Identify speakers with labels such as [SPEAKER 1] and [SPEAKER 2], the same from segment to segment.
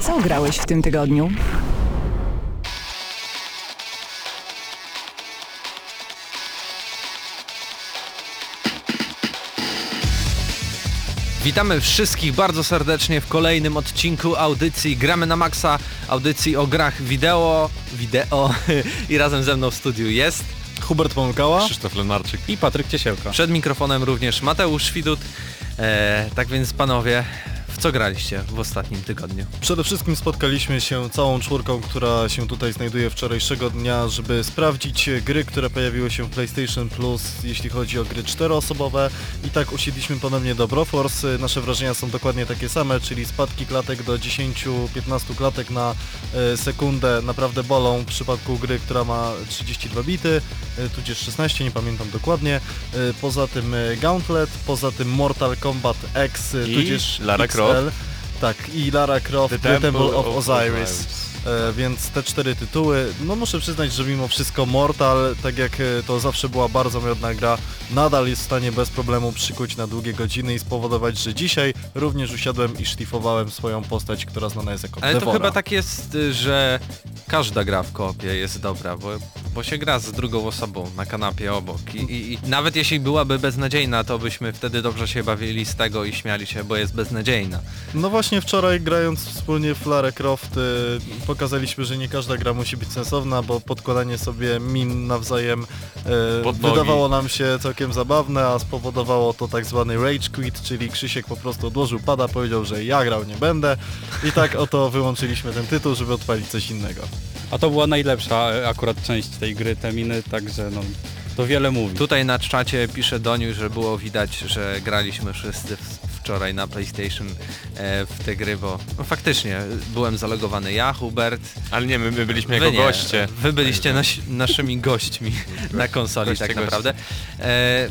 [SPEAKER 1] Co grałeś w tym tygodniu?
[SPEAKER 2] Witamy wszystkich bardzo serdecznie w kolejnym odcinku audycji Gramy na Maxa, audycji o grach wideo, wideo i razem ze mną w studiu jest
[SPEAKER 3] Hubert Pomykała.
[SPEAKER 4] Krzysztof Lenarczyk.
[SPEAKER 3] i Patryk Ciesielka.
[SPEAKER 2] przed mikrofonem również Mateusz Widut. E, tak więc panowie, w co graliście w ostatnim tygodniu?
[SPEAKER 3] Przede wszystkim spotkaliśmy się całą czwórką, która się tutaj znajduje wczorajszego dnia, żeby sprawdzić gry, które pojawiły się w PlayStation Plus, jeśli chodzi o gry czteroosobowe. I tak usiedliśmy ponownie do Broforce. Nasze wrażenia są dokładnie takie same, czyli spadki klatek do 10-15 klatek na e, sekundę naprawdę bolą w przypadku gry, która ma 32 bity, e, tudzież 16, nie pamiętam dokładnie. E, Poza tym Gauntlet, poza tym Mortal Kombat X,
[SPEAKER 4] I
[SPEAKER 3] tudzież
[SPEAKER 4] Lara
[SPEAKER 3] XL.
[SPEAKER 4] Croft.
[SPEAKER 3] Tak, i Lara Croft, The,
[SPEAKER 4] The
[SPEAKER 3] Temple,
[SPEAKER 4] Temple
[SPEAKER 3] of,
[SPEAKER 4] of
[SPEAKER 3] Osiris.
[SPEAKER 4] Osiris.
[SPEAKER 3] E, więc te cztery tytuły, no muszę przyznać, że mimo wszystko Mortal, tak jak e, to zawsze była bardzo miodna gra, nadal jest w stanie bez problemu przykuć na długie godziny i spowodować, że dzisiaj również usiadłem i szlifowałem swoją postać, która znana jest jako
[SPEAKER 2] Ale to
[SPEAKER 3] Devora.
[SPEAKER 2] chyba tak jest, y, że każda gra w koopie jest dobra, bo, bo się gra z drugą osobą na kanapie obok I, i, i nawet jeśli byłaby beznadziejna, to byśmy wtedy dobrze się bawili z tego i śmiali się, bo jest beznadziejna.
[SPEAKER 3] No właśnie wczoraj grając wspólnie w Lara Croft e, pokazaliśmy, że nie każda gra musi być sensowna, bo podkładanie sobie min nawzajem
[SPEAKER 4] nogi.
[SPEAKER 3] wydawało nam się całkiem zabawne, a spowodowało to tak zwany rage quit, czyli Krzysiek po prostu odłożył pada, powiedział, że ja grał nie będę i tak oto wyłączyliśmy ten tytuł, żeby odpalić coś innego.
[SPEAKER 5] A to była najlepsza e, akurat część tej gry, te miny, także no, to wiele mówi.
[SPEAKER 2] Tutaj na czacie pisze Doniu, że było widać, że graliśmy wszyscy w- wczoraj na PlayStation e, w te gry, bo no, faktycznie byłem zalogowany ja, Hubert,
[SPEAKER 4] Ale nie, my, my byliśmy
[SPEAKER 2] Wy
[SPEAKER 4] jako
[SPEAKER 2] nie.
[SPEAKER 4] goście.
[SPEAKER 2] Wy byliście nasi, naszymi gośćmi na konsoli
[SPEAKER 4] Goście,
[SPEAKER 2] tak
[SPEAKER 4] goście.
[SPEAKER 2] naprawdę. E,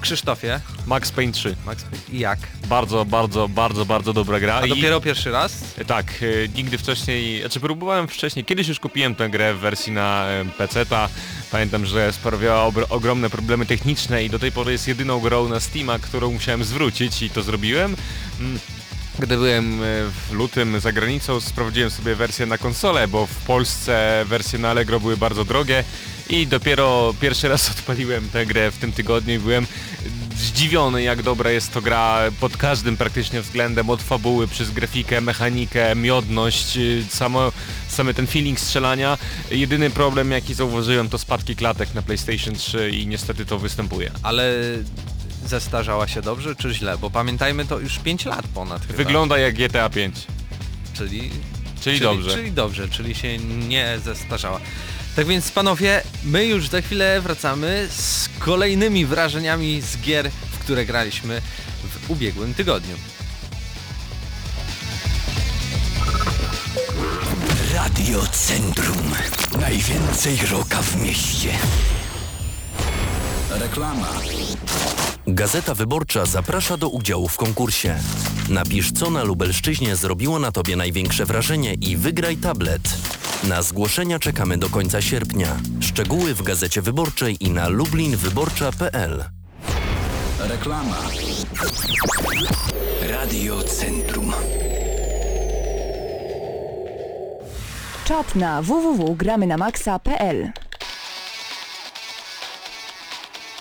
[SPEAKER 2] Krzysztofie,
[SPEAKER 4] Max Payne 3.
[SPEAKER 2] Max, jak?
[SPEAKER 4] Bardzo, bardzo, bardzo, bardzo dobra gra.
[SPEAKER 2] A
[SPEAKER 4] I-
[SPEAKER 2] dopiero pierwszy raz?
[SPEAKER 4] Tak, e, nigdy wcześniej, znaczy próbowałem wcześniej, kiedyś już kupiłem tę grę w wersji na PC-ta. Pamiętam, że sprawiała ogromne problemy techniczne i do tej pory jest jedyną grą na Steama, którą musiałem zwrócić i to zrobiłem. Mm, Gdy byłem e, w lutym za granicą, sprawdziłem sobie wersję na konsolę, bo w Polsce wersje na Allegro były bardzo drogie i dopiero pierwszy raz odpaliłem tę grę w tym tygodniu i byłem zdziwiony jak dobra jest to gra pod każdym praktycznie względem, od fabuły przez grafikę, mechanikę, miodność, y, samo, samy ten feeling strzelania. Jedyny problem jaki zauważyłem to spadki klatek na PlayStation 3 i niestety to występuje.
[SPEAKER 2] Ale zestarzała się dobrze czy źle? Bo pamiętajmy to już 5 lat ponad chyba.
[SPEAKER 4] Wygląda jak GTA 5.
[SPEAKER 2] Czyli,
[SPEAKER 4] Czyli dobrze.
[SPEAKER 2] Czyli dobrze, czyli się nie zestarzała. Tak więc panowie, my już za chwilę wracamy z kolejnymi wrażeniami z gier, w które graliśmy w ubiegłym tygodniu.
[SPEAKER 6] Radio Centrum. Najwięcej roka w mieście. Reklama. Gazeta Wyborcza zaprasza do udziału w konkursie. Napisz, co na Lubelszczyźnie zrobiło na Tobie największe wrażenie i wygraj tablet. Na zgłoszenia czekamy do końca sierpnia. Szczegóły w Gazecie Wyborczej i na lublinwyborcza.pl Reklama. Radio Centrum.
[SPEAKER 1] Czat na www.gramynamaxa.pl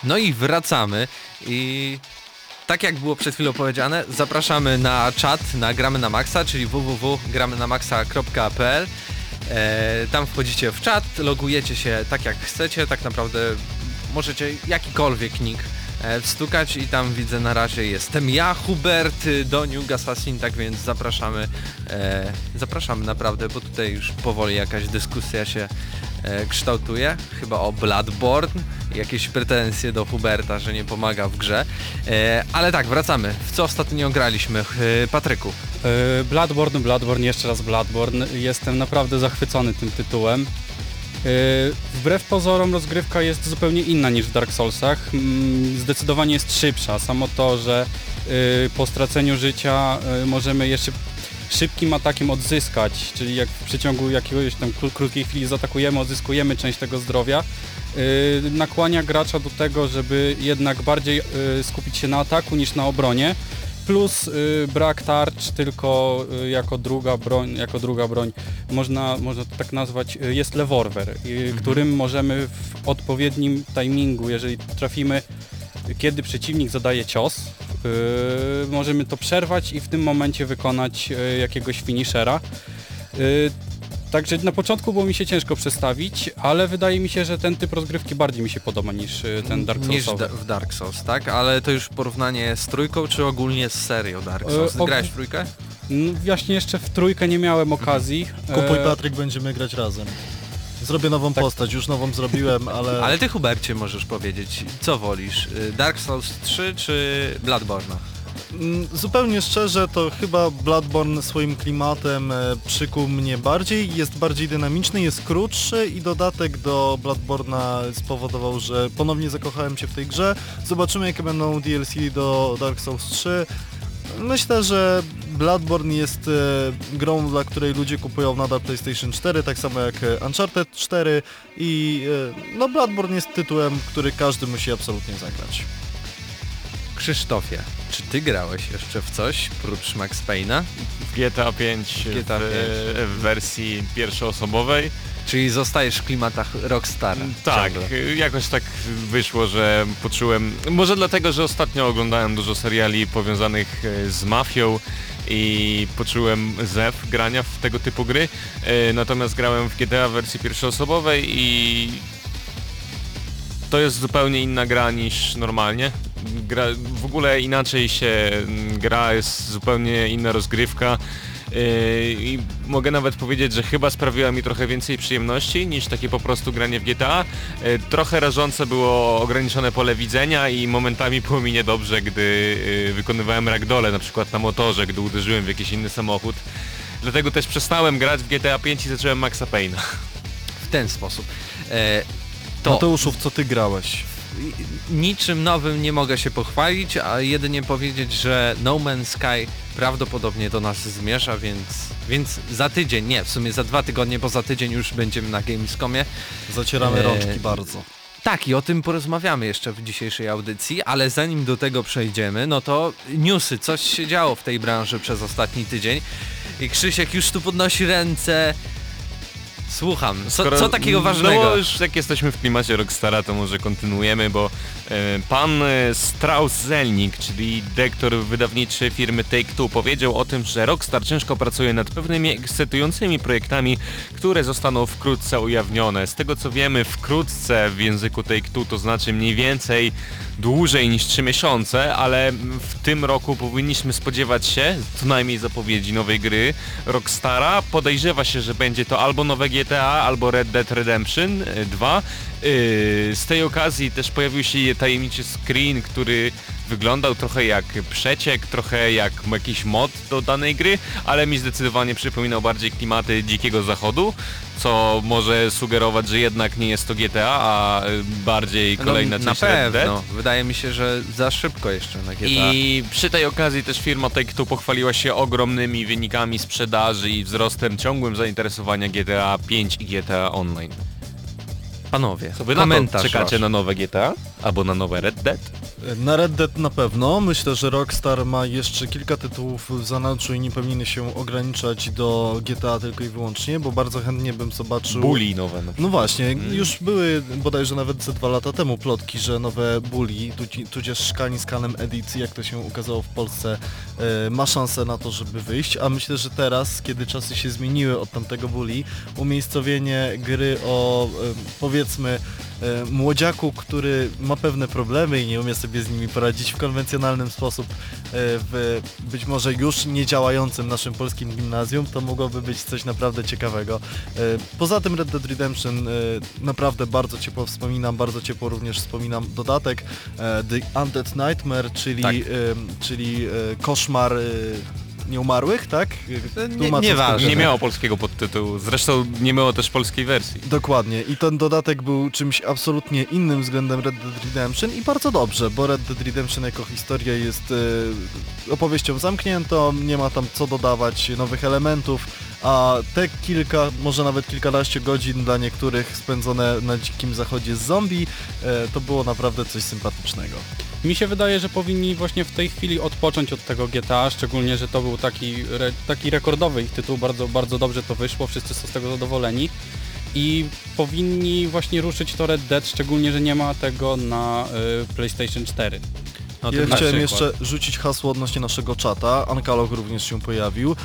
[SPEAKER 2] No i wracamy i tak jak było przed chwilą powiedziane, zapraszamy na czat na Gramy na Maxa, czyli www.gramynamaxa.pl e, Tam wchodzicie w czat, logujecie się tak jak chcecie, tak naprawdę możecie jakikolwiek nick e, wstukać i tam widzę na razie jestem ja, Hubert, y, Doniu, Assassin, tak więc zapraszamy, e, zapraszamy naprawdę, bo tutaj już powoli jakaś dyskusja się kształtuje, chyba o Bloodborne, jakieś pretensje do Huberta, że nie pomaga w grze, e, ale tak, wracamy, w co ostatnio graliśmy, e, Patryku?
[SPEAKER 5] E, Bloodborne, Bloodborne, jeszcze raz Bloodborne. Jestem naprawdę zachwycony tym tytułem. E, Wbrew pozorom rozgrywka jest zupełnie inna niż w Dark Soulsach. Mm, Zdecydowanie jest szybsza. Samo to, że e, po straceniu życia e, możemy jeszcze szybkim atakiem odzyskać, czyli jak w przeciągu jakiegoś tam kró- krótkiej chwili zaatakujemy, odzyskujemy część tego zdrowia, e, nakłania gracza do tego, żeby jednak bardziej e, skupić się na ataku niż na obronie. Plus y, brak tarcz tylko y, jako druga broń, jako druga broń, można, można to tak nazwać, y, jest leworwer, y, którym możemy w odpowiednim timingu, jeżeli trafimy, kiedy przeciwnik zadaje cios, możemy to przerwać i w tym momencie wykonać y, jakiegoś finishera. Y, Także na początku było mi się ciężko przestawić, ale wydaje mi się, że ten typ rozgrywki bardziej mi się podoba niż y, ten Dark
[SPEAKER 2] Niż
[SPEAKER 5] Soulsowy.
[SPEAKER 2] da- w Dark Souls, tak? Ale to już porównanie z trójką, czy ogólnie z serią Dark Souls?
[SPEAKER 5] Og-
[SPEAKER 2] Grałeś w trójkę?
[SPEAKER 5] No, właśnie jeszcze w trójkę nie miałem okazji.
[SPEAKER 3] Kupuj Patryk, będziemy grać razem. Zrobię nową
[SPEAKER 5] Tak.
[SPEAKER 3] postać, już nową zrobiłem, ale...
[SPEAKER 2] Ale ty Hubercie możesz powiedzieć, co wolisz? Dark Souls 3 czy Bloodborne?
[SPEAKER 3] Mm, Zupełnie szczerze, to chyba Bloodborne swoim klimatem e, przykuł mnie bardziej, jest bardziej dynamiczny, jest krótszy i dodatek do Bloodborne'a spowodował, że ponownie zakochałem się w tej grze. Zobaczymy jakie będą DLC do Dark Souls 3. Myślę, że Bloodborne jest e, grą, dla której ludzie kupują nadal PlayStation 4, tak samo jak e, Uncharted 4 i e, no Bloodborne jest tytułem, który każdy musi absolutnie zagrać.
[SPEAKER 2] Krzysztofie, czy ty grałeś jeszcze w coś prócz Max Payne'a?
[SPEAKER 4] GTA 5
[SPEAKER 2] GTA
[SPEAKER 4] w, w wersji pierwszoosobowej.
[SPEAKER 2] Czyli zostajesz w klimatach Rockstara?
[SPEAKER 4] Tak,
[SPEAKER 2] ciągle?
[SPEAKER 4] jakoś tak wyszło, że poczułem, może dlatego, że ostatnio oglądałem dużo seriali powiązanych e, z mafią i poczułem zew grania w tego typu gry, E, natomiast grałem w GTA w wersji pierwszoosobowej i to jest zupełnie inna gra niż normalnie. Gra, w ogóle inaczej się mm, gra, jest zupełnie inna rozgrywka. Yy, I mogę nawet powiedzieć, że chyba sprawiła mi trochę więcej przyjemności niż takie po prostu granie w GTA. Yy, Trochę rażące było ograniczone pole widzenia i momentami było mi niedobrze, gdy yy, wykonywałem ragdole na przykład na motorze, gdy uderzyłem w jakiś inny samochód. Dlatego też przestałem grać w GTA 5 i zacząłem Maxa Payne'a.
[SPEAKER 2] W ten sposób. E, to
[SPEAKER 3] Mateuszów, co ty grałeś?
[SPEAKER 2] Niczym nowym nie mogę się pochwalić, a jedynie powiedzieć, że No Man's Sky prawdopodobnie do nas zmierza, więc, więc za tydzień, nie, w sumie za dwa tygodnie, bo za tydzień już będziemy na Gamescomie.
[SPEAKER 3] Zacieramy
[SPEAKER 2] Eee,
[SPEAKER 3] rączki bardzo.
[SPEAKER 2] Tak, i o tym porozmawiamy jeszcze w dzisiejszej audycji, ale zanim do tego przejdziemy, no to newsy, coś się działo w tej branży przez ostatni tydzień. I Krzysiek już tu podnosi ręce. Słucham, co,
[SPEAKER 4] Skoro-
[SPEAKER 2] co takiego
[SPEAKER 4] No
[SPEAKER 2] ważnego?
[SPEAKER 4] bo już jak jesteśmy w klimacie Rockstara, to może kontynuujemy, bo e, pan e, Strauss-Zelnick, czyli dyrektor wydawniczy firmy Take-Two, powiedział o tym, że Rockstar ciężko pracuje nad pewnymi ekscytującymi projektami, które zostaną wkrótce ujawnione. Z tego co wiemy, wkrótce w języku Take-Two to znaczy mniej więcej dłużej niż 3 miesiące, ale w tym roku powinniśmy spodziewać się co najmniej zapowiedzi nowej gry Rockstara. Podejrzewa się, że będzie to albo nowe GTA, albo Red Dead Redemption e, 2. Yy, Z tej okazji też pojawił się tajemniczy screen, który wyglądał trochę jak przeciek, trochę jak jakiś mod do danej gry, ale mi zdecydowanie przypominał bardziej klimaty Dzikiego Zachodu, co może sugerować, że jednak nie jest to GTA, a bardziej kolejna
[SPEAKER 2] no, na
[SPEAKER 4] część Red Dead.
[SPEAKER 2] pewno. Wydaje mi się, że za szybko jeszcze na GTA.
[SPEAKER 4] I przy tej okazji też firma Take-Two pochwaliła się ogromnymi wynikami sprzedaży i wzrostem ciągłym zainteresowania GTA 5 i GTA Online.
[SPEAKER 2] Panowie,
[SPEAKER 4] Co wy na czekacie
[SPEAKER 2] wasz.
[SPEAKER 4] na nowe GTA? Albo na nowe Red Dead?
[SPEAKER 3] Na Red Dead na pewno. Myślę, że Rockstar ma jeszcze kilka tytułów w zanadrzu i nie powinny się ograniczać do GTA tylko i wyłącznie, bo bardzo chętnie bym zobaczył...
[SPEAKER 4] Bully nowe
[SPEAKER 3] No właśnie,
[SPEAKER 4] Mm.
[SPEAKER 3] już były bodajże nawet ze dwa lata temu plotki, że nowe Bully, tudzież szkani z kanem edycji, jak to się ukazało w Polsce, e, ma szansę na to, żeby wyjść, a myślę, że teraz, kiedy czasy się zmieniły od tamtego Bully, umiejscowienie gry o e, powiedzmy młodziaku, który ma pewne problemy i nie umie sobie z nimi poradzić w konwencjonalny sposób e, w być może już niedziałającym naszym polskim gimnazjum, to mogłoby być coś naprawdę ciekawego. E, Poza tym Red Dead Redemption e, naprawdę bardzo ciepło wspominam, bardzo ciepło również wspominam dodatek e, The Undead Nightmare, czyli,
[SPEAKER 2] Tak.
[SPEAKER 3] e, czyli e, koszmar e, nieumarłych, tak?
[SPEAKER 2] E, nie- nieważne.
[SPEAKER 4] Nie miało polskiego podtytułu, zresztą nie miało też polskiej wersji.
[SPEAKER 3] Dokładnie i ten dodatek był czymś absolutnie innym względem Red Dead Redemption i bardzo dobrze, bo Red Dead Redemption jako historia jest e, opowieścią zamkniętą, nie ma tam co dodawać nowych elementów, a te kilka, może nawet kilkanaście godzin dla niektórych spędzone na dzikim zachodzie z zombie, e, to było naprawdę coś sympatycznego.
[SPEAKER 5] Mi się wydaje, że powinni właśnie w tej chwili odpocząć od tego GTA, szczególnie, że to był taki, re, taki rekordowy ich tytuł, bardzo, bardzo dobrze to wyszło, wszyscy są z tego zadowoleni i powinni właśnie ruszyć to Red Dead, szczególnie, że nie ma tego na y, PlayStation 4.
[SPEAKER 3] Ja
[SPEAKER 2] na
[SPEAKER 3] chciałem
[SPEAKER 2] przykład.
[SPEAKER 3] jeszcze rzucić hasło odnośnie naszego czata. Ankalog również się pojawił.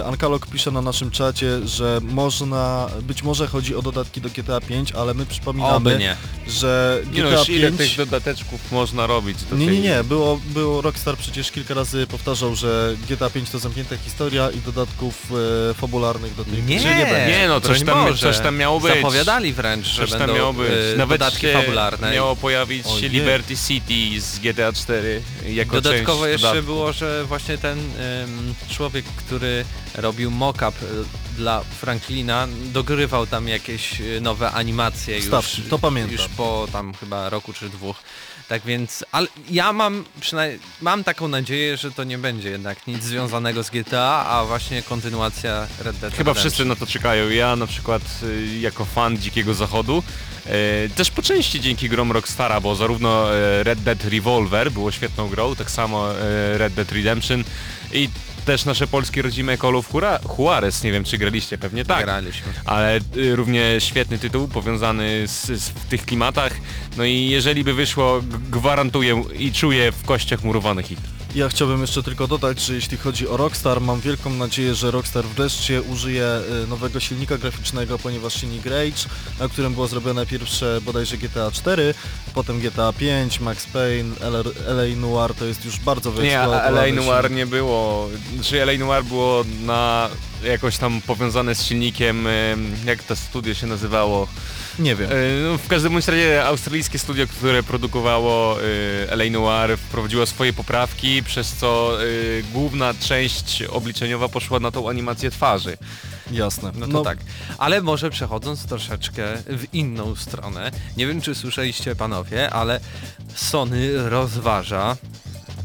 [SPEAKER 3] E, Ankalog pisze na naszym czacie, że można, być może chodzi o dodatki do GTA 5, ale my
[SPEAKER 2] Oby
[SPEAKER 3] przypominamy,
[SPEAKER 2] nie.
[SPEAKER 3] że
[SPEAKER 4] Nie no,
[SPEAKER 3] GTA
[SPEAKER 4] już ile
[SPEAKER 3] 5...
[SPEAKER 4] tych dodateczków można robić? do
[SPEAKER 3] Nie,
[SPEAKER 4] tej-
[SPEAKER 3] nie, nie, było, było Rockstar przecież kilka razy powtarzał, że GTA 5 to zamknięta historia i dodatków e, fabularnych do tej
[SPEAKER 2] Nie,
[SPEAKER 3] gry nie będzie.
[SPEAKER 4] Nie no, coś
[SPEAKER 2] broń
[SPEAKER 4] tam-
[SPEAKER 2] Boże.
[SPEAKER 4] coś tam miało być.
[SPEAKER 2] Zapowiadali wręcz, że
[SPEAKER 4] Coś tam
[SPEAKER 2] będą
[SPEAKER 4] miało być.
[SPEAKER 2] y,
[SPEAKER 4] Nawet
[SPEAKER 2] dodatki
[SPEAKER 4] się
[SPEAKER 2] fabularne.
[SPEAKER 4] miało pojawić się
[SPEAKER 3] Ojej.
[SPEAKER 4] Liberty City z GTA 4 jako
[SPEAKER 2] Dodatkowo
[SPEAKER 4] część
[SPEAKER 2] jeszcze
[SPEAKER 4] dodatku.
[SPEAKER 2] było, że właśnie ten ym, człowiek, który robił mock-up y, dla Franklina, dogrywał tam jakieś y, nowe animacje już,
[SPEAKER 3] Wstawki, to pamiętam.
[SPEAKER 2] już po tam chyba roku czy dwóch. Tak więc, ale ja mam przynajmniej, mam taką nadzieję, że to nie będzie jednak nic związanego z GTA, a właśnie kontynuacja Red Dead
[SPEAKER 4] Chyba wszyscy na to czekają. Ja na przykład y, jako fan Dzikiego Zachodu, e, też po części dzięki grom Rockstara, bo zarówno e, Red Dead Revolver było świetną grą, tak samo Red Dead Redemption i też nasze polskie rodzime Call of Juarez, nie wiem czy graliście, pewnie tak.
[SPEAKER 2] Graliśmy.
[SPEAKER 4] ale y, równie świetny tytuł powiązany z, z, w tych klimatach. No i jeżeli by wyszło, gwarantuję i czuję w kościach murowany hit.
[SPEAKER 3] Ja chciałbym jeszcze tylko dodać, że jeśli chodzi o Rockstar, mam wielką nadzieję, że Rockstar wreszcie użyje y, nowego silnika graficznego, ponieważ silnik Rage, na którym było zrobione pierwsze bodajże GTA 4, potem GTA 5, Max Payne, LA Noir to jest już bardzo
[SPEAKER 4] Nie,
[SPEAKER 3] wyeksploatowany
[SPEAKER 4] LA Noir nie było, znaczy LA Noir było na jakoś tam powiązane z silnikiem, em, jak to studio się nazywało.
[SPEAKER 3] Nie wiem.
[SPEAKER 4] E, No, w każdym bądź razie australijskie studio, które produkowało e, LA Noir wprowadziło swoje poprawki, przez co e, główna część obliczeniowa poszła na tą animację twarzy.
[SPEAKER 3] Jasne.
[SPEAKER 2] No to tak. Ale może przechodząc troszeczkę w inną stronę, nie wiem czy słyszeliście panowie, ale Sony rozważa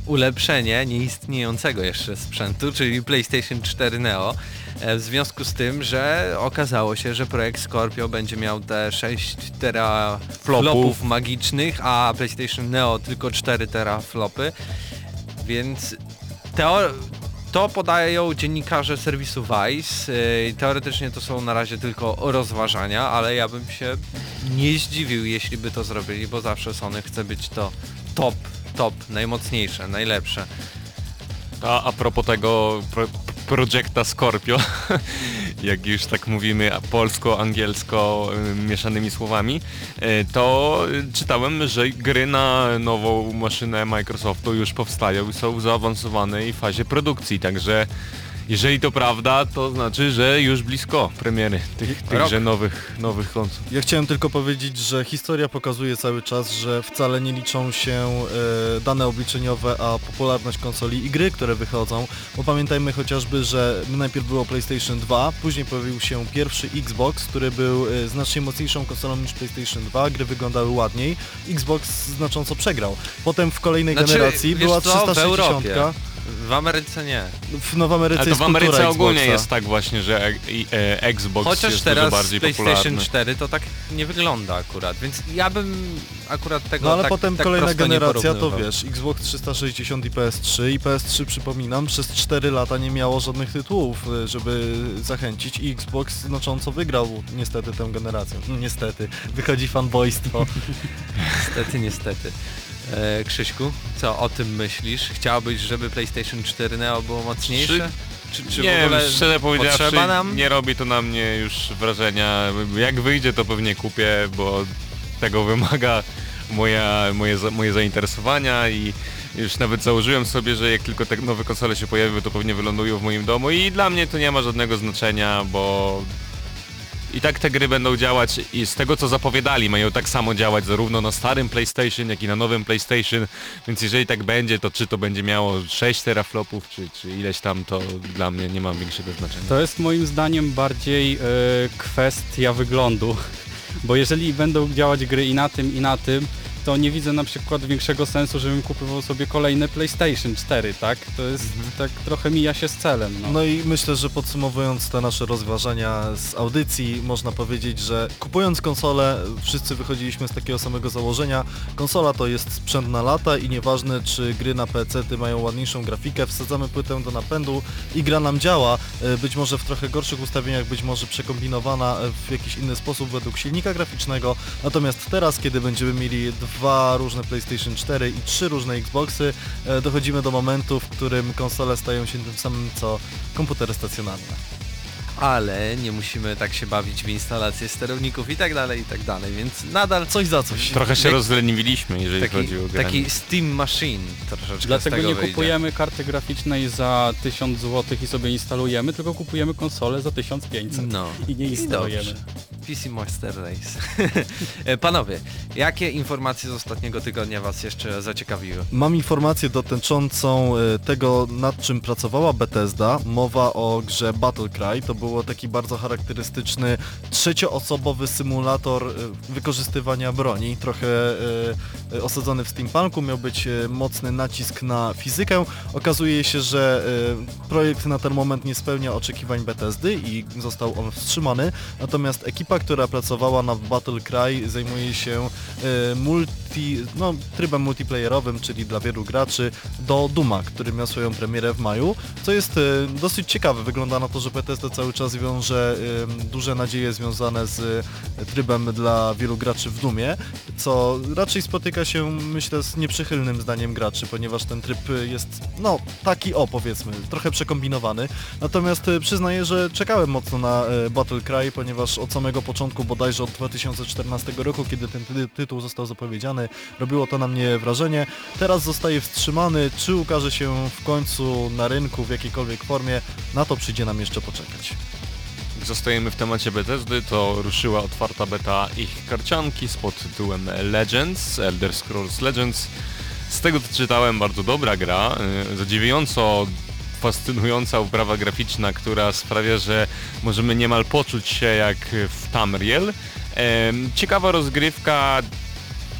[SPEAKER 2] ulepszenie nieistniejącego jeszcze sprzętu, czyli PlayStation 4 Neo. E, W związku z tym, że okazało się, że projekt Scorpio będzie miał te 6 teraflopów magicznych, a PlayStation Neo tylko 4 teraflopy. Więc teo- to podają dziennikarze serwisu Vice. Yy, Teoretycznie to są na razie tylko rozważania, ale ja bym się nie zdziwił, jeśli by to zrobili, bo zawsze Sony chce być to top, top, najmocniejsze, najlepsze.
[SPEAKER 4] A, a propos tego projekta Scorpio, jak już tak mówimy polsko-angielsko y, mieszanymi słowami, y, to czytałem, że gry na nową maszynę Microsoftu już powstają i są w zaawansowanej fazie produkcji, także jeżeli to prawda, to znaczy, że już blisko premiery tych, tychże nowych, nowych konsol.
[SPEAKER 3] Ja chciałem tylko powiedzieć, że historia pokazuje cały czas, że wcale nie liczą się e, dane obliczeniowe, a popularność konsoli i gry, które wychodzą, bo pamiętajmy chociażby, że najpierw było PlayStation 2, później pojawił się pierwszy Xbox, który był e, znacznie mocniejszą konsolą niż PlayStation 2, gry wyglądały ładniej, Xbox znacząco przegrał. Potem w kolejnej generacji
[SPEAKER 2] Znaczy, wiesz
[SPEAKER 3] była
[SPEAKER 2] co, w
[SPEAKER 3] 360.
[SPEAKER 2] W Ameryce nie.
[SPEAKER 3] W Nowej Ameryce
[SPEAKER 4] Ale to
[SPEAKER 3] jest
[SPEAKER 4] w Ameryce
[SPEAKER 3] kultura
[SPEAKER 4] ogólnie
[SPEAKER 3] Xboxa.
[SPEAKER 4] jest tak właśnie, że e, e, Xbox
[SPEAKER 2] Chociaż
[SPEAKER 4] jest dużo
[SPEAKER 2] teraz
[SPEAKER 4] bardziej
[SPEAKER 2] PlayStation
[SPEAKER 4] popularny.
[SPEAKER 2] 4 to tak nie wygląda akurat, więc ja bym akurat tego
[SPEAKER 3] No ale
[SPEAKER 2] tak,
[SPEAKER 3] potem
[SPEAKER 2] tak
[SPEAKER 3] kolejna generacja to wiesz, Xbox 360 i PS3 i PS3 przypominam przez 4 lata nie miało żadnych tytułów, y, żeby zachęcić i Xbox znacząco wygrał niestety tę generację. No, Niestety, wychodzi fanboystwo.
[SPEAKER 2] Niestety, niestety. E, Krzyśku, co o tym myślisz? Chciałbyś, żeby PlayStation 4 Neo było mocniejsze? Czy, czy
[SPEAKER 4] nie
[SPEAKER 2] w ogóle
[SPEAKER 4] szczerze powiedziawszy,
[SPEAKER 2] nam?
[SPEAKER 4] nie robi to na mnie już wrażenia. Jak wyjdzie, to pewnie kupię, bo tego wymaga moja, moje, moje zainteresowania i już nawet założyłem sobie, że jak tylko te nowe konsole się pojawią, to pewnie wylądują w moim domu i dla mnie to nie ma żadnego znaczenia, bo i tak te gry będą działać i z tego co zapowiadali mają tak samo działać zarówno na starym PlayStation, jak i na nowym PlayStation, więc jeżeli tak będzie, to czy to będzie miało 6 teraflopów, czy, czy ileś tam, to dla mnie nie ma większego znaczenia.
[SPEAKER 5] To jest moim zdaniem bardziej e, kwestia wyglądu, bo jeżeli będą działać gry i na tym i na tym, to nie widzę na przykład większego sensu, żebym kupował sobie kolejne PlayStation 4, tak? To jest tak trochę mija się z celem. No.
[SPEAKER 3] No i myślę, że podsumowując te nasze rozważania z audycji, można powiedzieć, że kupując konsolę, wszyscy wychodziliśmy z takiego samego założenia. Konsola to jest sprzęt na lata i nieważne czy gry na PC ty mają ładniejszą grafikę, wsadzamy płytę do napędu i gra nam działa, e, być może w trochę gorszych ustawieniach, być może przekombinowana w jakiś inny sposób według silnika graficznego. Natomiast teraz, kiedy będziemy mieli dwa różne PlayStation 4 i trzy różne Xboxy, e, dochodzimy do momentu, w którym konsole stają się tym samym co komputery stacjonarne.
[SPEAKER 2] Ale nie musimy tak się bawić w instalację sterowników i tak dalej, i tak dalej, więc nadal
[SPEAKER 3] Coś za coś.
[SPEAKER 4] Trochę się
[SPEAKER 2] Jak-
[SPEAKER 4] rozleniwiliśmy, jeżeli
[SPEAKER 2] taki,
[SPEAKER 4] chodzi o granie.
[SPEAKER 2] taki Steam Machine troszeczkę
[SPEAKER 5] Dlatego
[SPEAKER 2] z tego
[SPEAKER 5] nie
[SPEAKER 2] wyjdzie.
[SPEAKER 5] kupujemy karty graficznej za 1000 zł i sobie instalujemy, tylko kupujemy konsolę za 1500
[SPEAKER 2] No.
[SPEAKER 5] i nie instalujemy.
[SPEAKER 2] dobrze. PC Master Race. Panowie, jakie informacje z ostatniego tygodnia Was jeszcze zaciekawiły?
[SPEAKER 3] Mam informację dotyczącą e, tego, nad czym pracowała Bethesda. Mowa o grze Battle Cry. To było taki bardzo charakterystyczny trzecioosobowy symulator e, wykorzystywania broni, trochę e, e, osadzony w steampunku. Miał być mocny nacisk na fizykę. Okazuje się, że projekt na ten moment nie spełnia oczekiwań Bethesdy i został on wstrzymany. Natomiast ekipa, która pracowała nad Battle Cry zajmuje się e, multi, no, trybem multiplayerowym, czyli dla wielu graczy, do Duma, który miał swoją premierę w maju, co jest e, dosyć ciekawe. Wygląda na to, że Bethesda cały czas wiąże duże nadzieje związane z e, trybem dla wielu graczy w Dumie, co raczej spotyka się, myślę, z nieprzychylnym zdaniem graczy, ponieważ ten tryb jest, no, taki o, powiedzmy, trochę przekombinowany. Natomiast e, przyznaję, że czekałem mocno na Battle Cry, ponieważ od samego początku, bodajże od 2014 roku, kiedy ten ty tytuł został zapowiedziany, robiło to na mnie wrażenie. Teraz zostaje wstrzymany, czy ukaże się w końcu na rynku w jakiejkolwiek formie, na to przyjdzie nam jeszcze poczekać.
[SPEAKER 4] Zostajemy w temacie Bethesdy, to ruszyła otwarta beta ich karcianki z pod tytułem Legends, Elder Scrolls Legends. Z tego co czytałem, bardzo dobra gra, y, zadziwiająco fascynująca uprawa graficzna, która sprawia, że możemy niemal poczuć się jak w Tamriel. Ciekawa rozgrywka,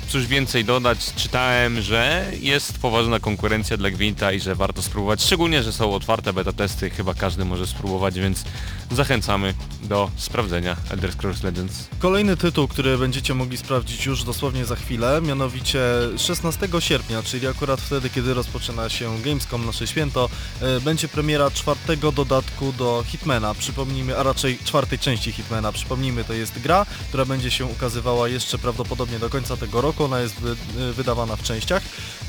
[SPEAKER 4] cóż więcej dodać, czytałem, że jest poważna konkurencja dla Gwinta i że warto spróbować, szczególnie, że są otwarte beta testy, chyba każdy może spróbować, więc zachęcamy do sprawdzenia Elder Scrolls Legends.
[SPEAKER 3] Kolejny tytuł, który będziecie mogli sprawdzić już dosłownie za chwilę, mianowicie 16 sierpnia, czyli akurat wtedy, kiedy rozpoczyna się Gamescom, nasze święto, e, będzie premiera czwartego dodatku do Hitmana, przypomnijmy, a raczej czwartej części Hitmana, przypomnijmy, to jest gra, która będzie się ukazywała jeszcze prawdopodobnie do końca tego roku, ona jest wy, wydawana w częściach.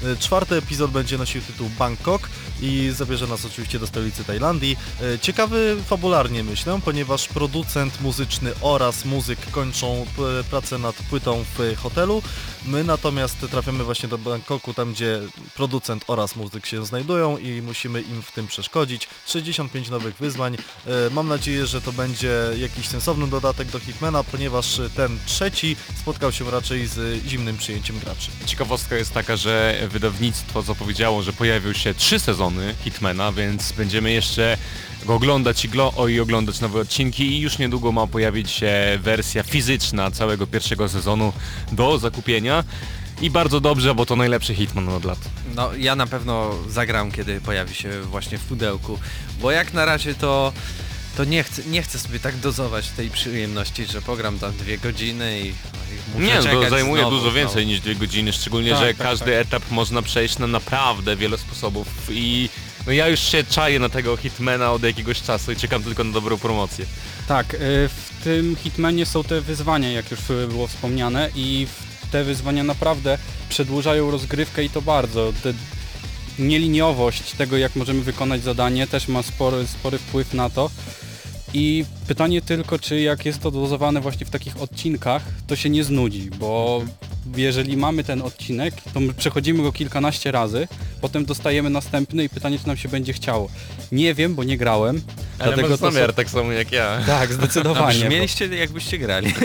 [SPEAKER 3] E, Czwarty epizod będzie nosił tytuł Bangkok i zabierze nas oczywiście do stolicy Tajlandii. E, Ciekawy fabularnie myślę, ponieważ producent muzyczny oraz muzyk kończą p- pracę nad płytą w hotelu. My natomiast trafiamy właśnie do Bangkoku, tam gdzie producent oraz muzyk się znajdują i musimy im w tym przeszkodzić. 65 nowych wyzwań. E, Mam nadzieję, że to będzie jakiś sensowny dodatek do Hitmana, ponieważ ten trzeci spotkał się raczej z zimnym przyjęciem graczy.
[SPEAKER 4] Ciekawostka jest taka, że wydawnictwo zapowiedziało, że pojawią się trzy sezony Hitmana, więc będziemy jeszcze go oglądać i, glo- i oglądać nowe odcinki i już niedługo ma pojawić się wersja fizyczna całego pierwszego sezonu do zakupienia. I bardzo dobrze, bo to najlepszy Hitman od lat.
[SPEAKER 2] No ja na pewno zagram, kiedy pojawi się właśnie w pudełku, bo jak na razie to to nie chcę, nie chcę sobie tak dozować tej przyjemności, że pogram tam dwie godziny i, i muszę
[SPEAKER 4] Nie, no,
[SPEAKER 2] czekać
[SPEAKER 4] to zajmuje
[SPEAKER 2] znowu,
[SPEAKER 4] dużo
[SPEAKER 2] znowu.
[SPEAKER 4] więcej niż dwie godziny, szczególnie,
[SPEAKER 5] Tak,
[SPEAKER 4] że
[SPEAKER 5] tak,
[SPEAKER 4] każdy
[SPEAKER 5] tak.
[SPEAKER 4] etap można przejść na naprawdę wiele sposobów i no ja już się czaję na tego Hitmana od jakiegoś czasu i czekam tylko na dobrą promocję.
[SPEAKER 5] Tak, y, w tym Hitmanie są te wyzwania, jak już było wspomniane i te wyzwania naprawdę przedłużają rozgrywkę i to bardzo. Te nieliniowość tego, jak możemy wykonać zadanie też ma spory, spory wpływ na to. I pytanie tylko, czy jak jest to dozowane właśnie w takich odcinkach, to się nie znudzi, bo jeżeli mamy ten odcinek, to my przechodzimy go kilkanaście razy, potem dostajemy następny i pytanie, czy nam się będzie chciało. Nie wiem, bo nie grałem.
[SPEAKER 4] Ale
[SPEAKER 5] dlatego
[SPEAKER 4] masz
[SPEAKER 5] są-
[SPEAKER 4] zamiar tak samo jak ja.
[SPEAKER 5] Tak, zdecydowanie.
[SPEAKER 2] brzmieliście jakbyście grali.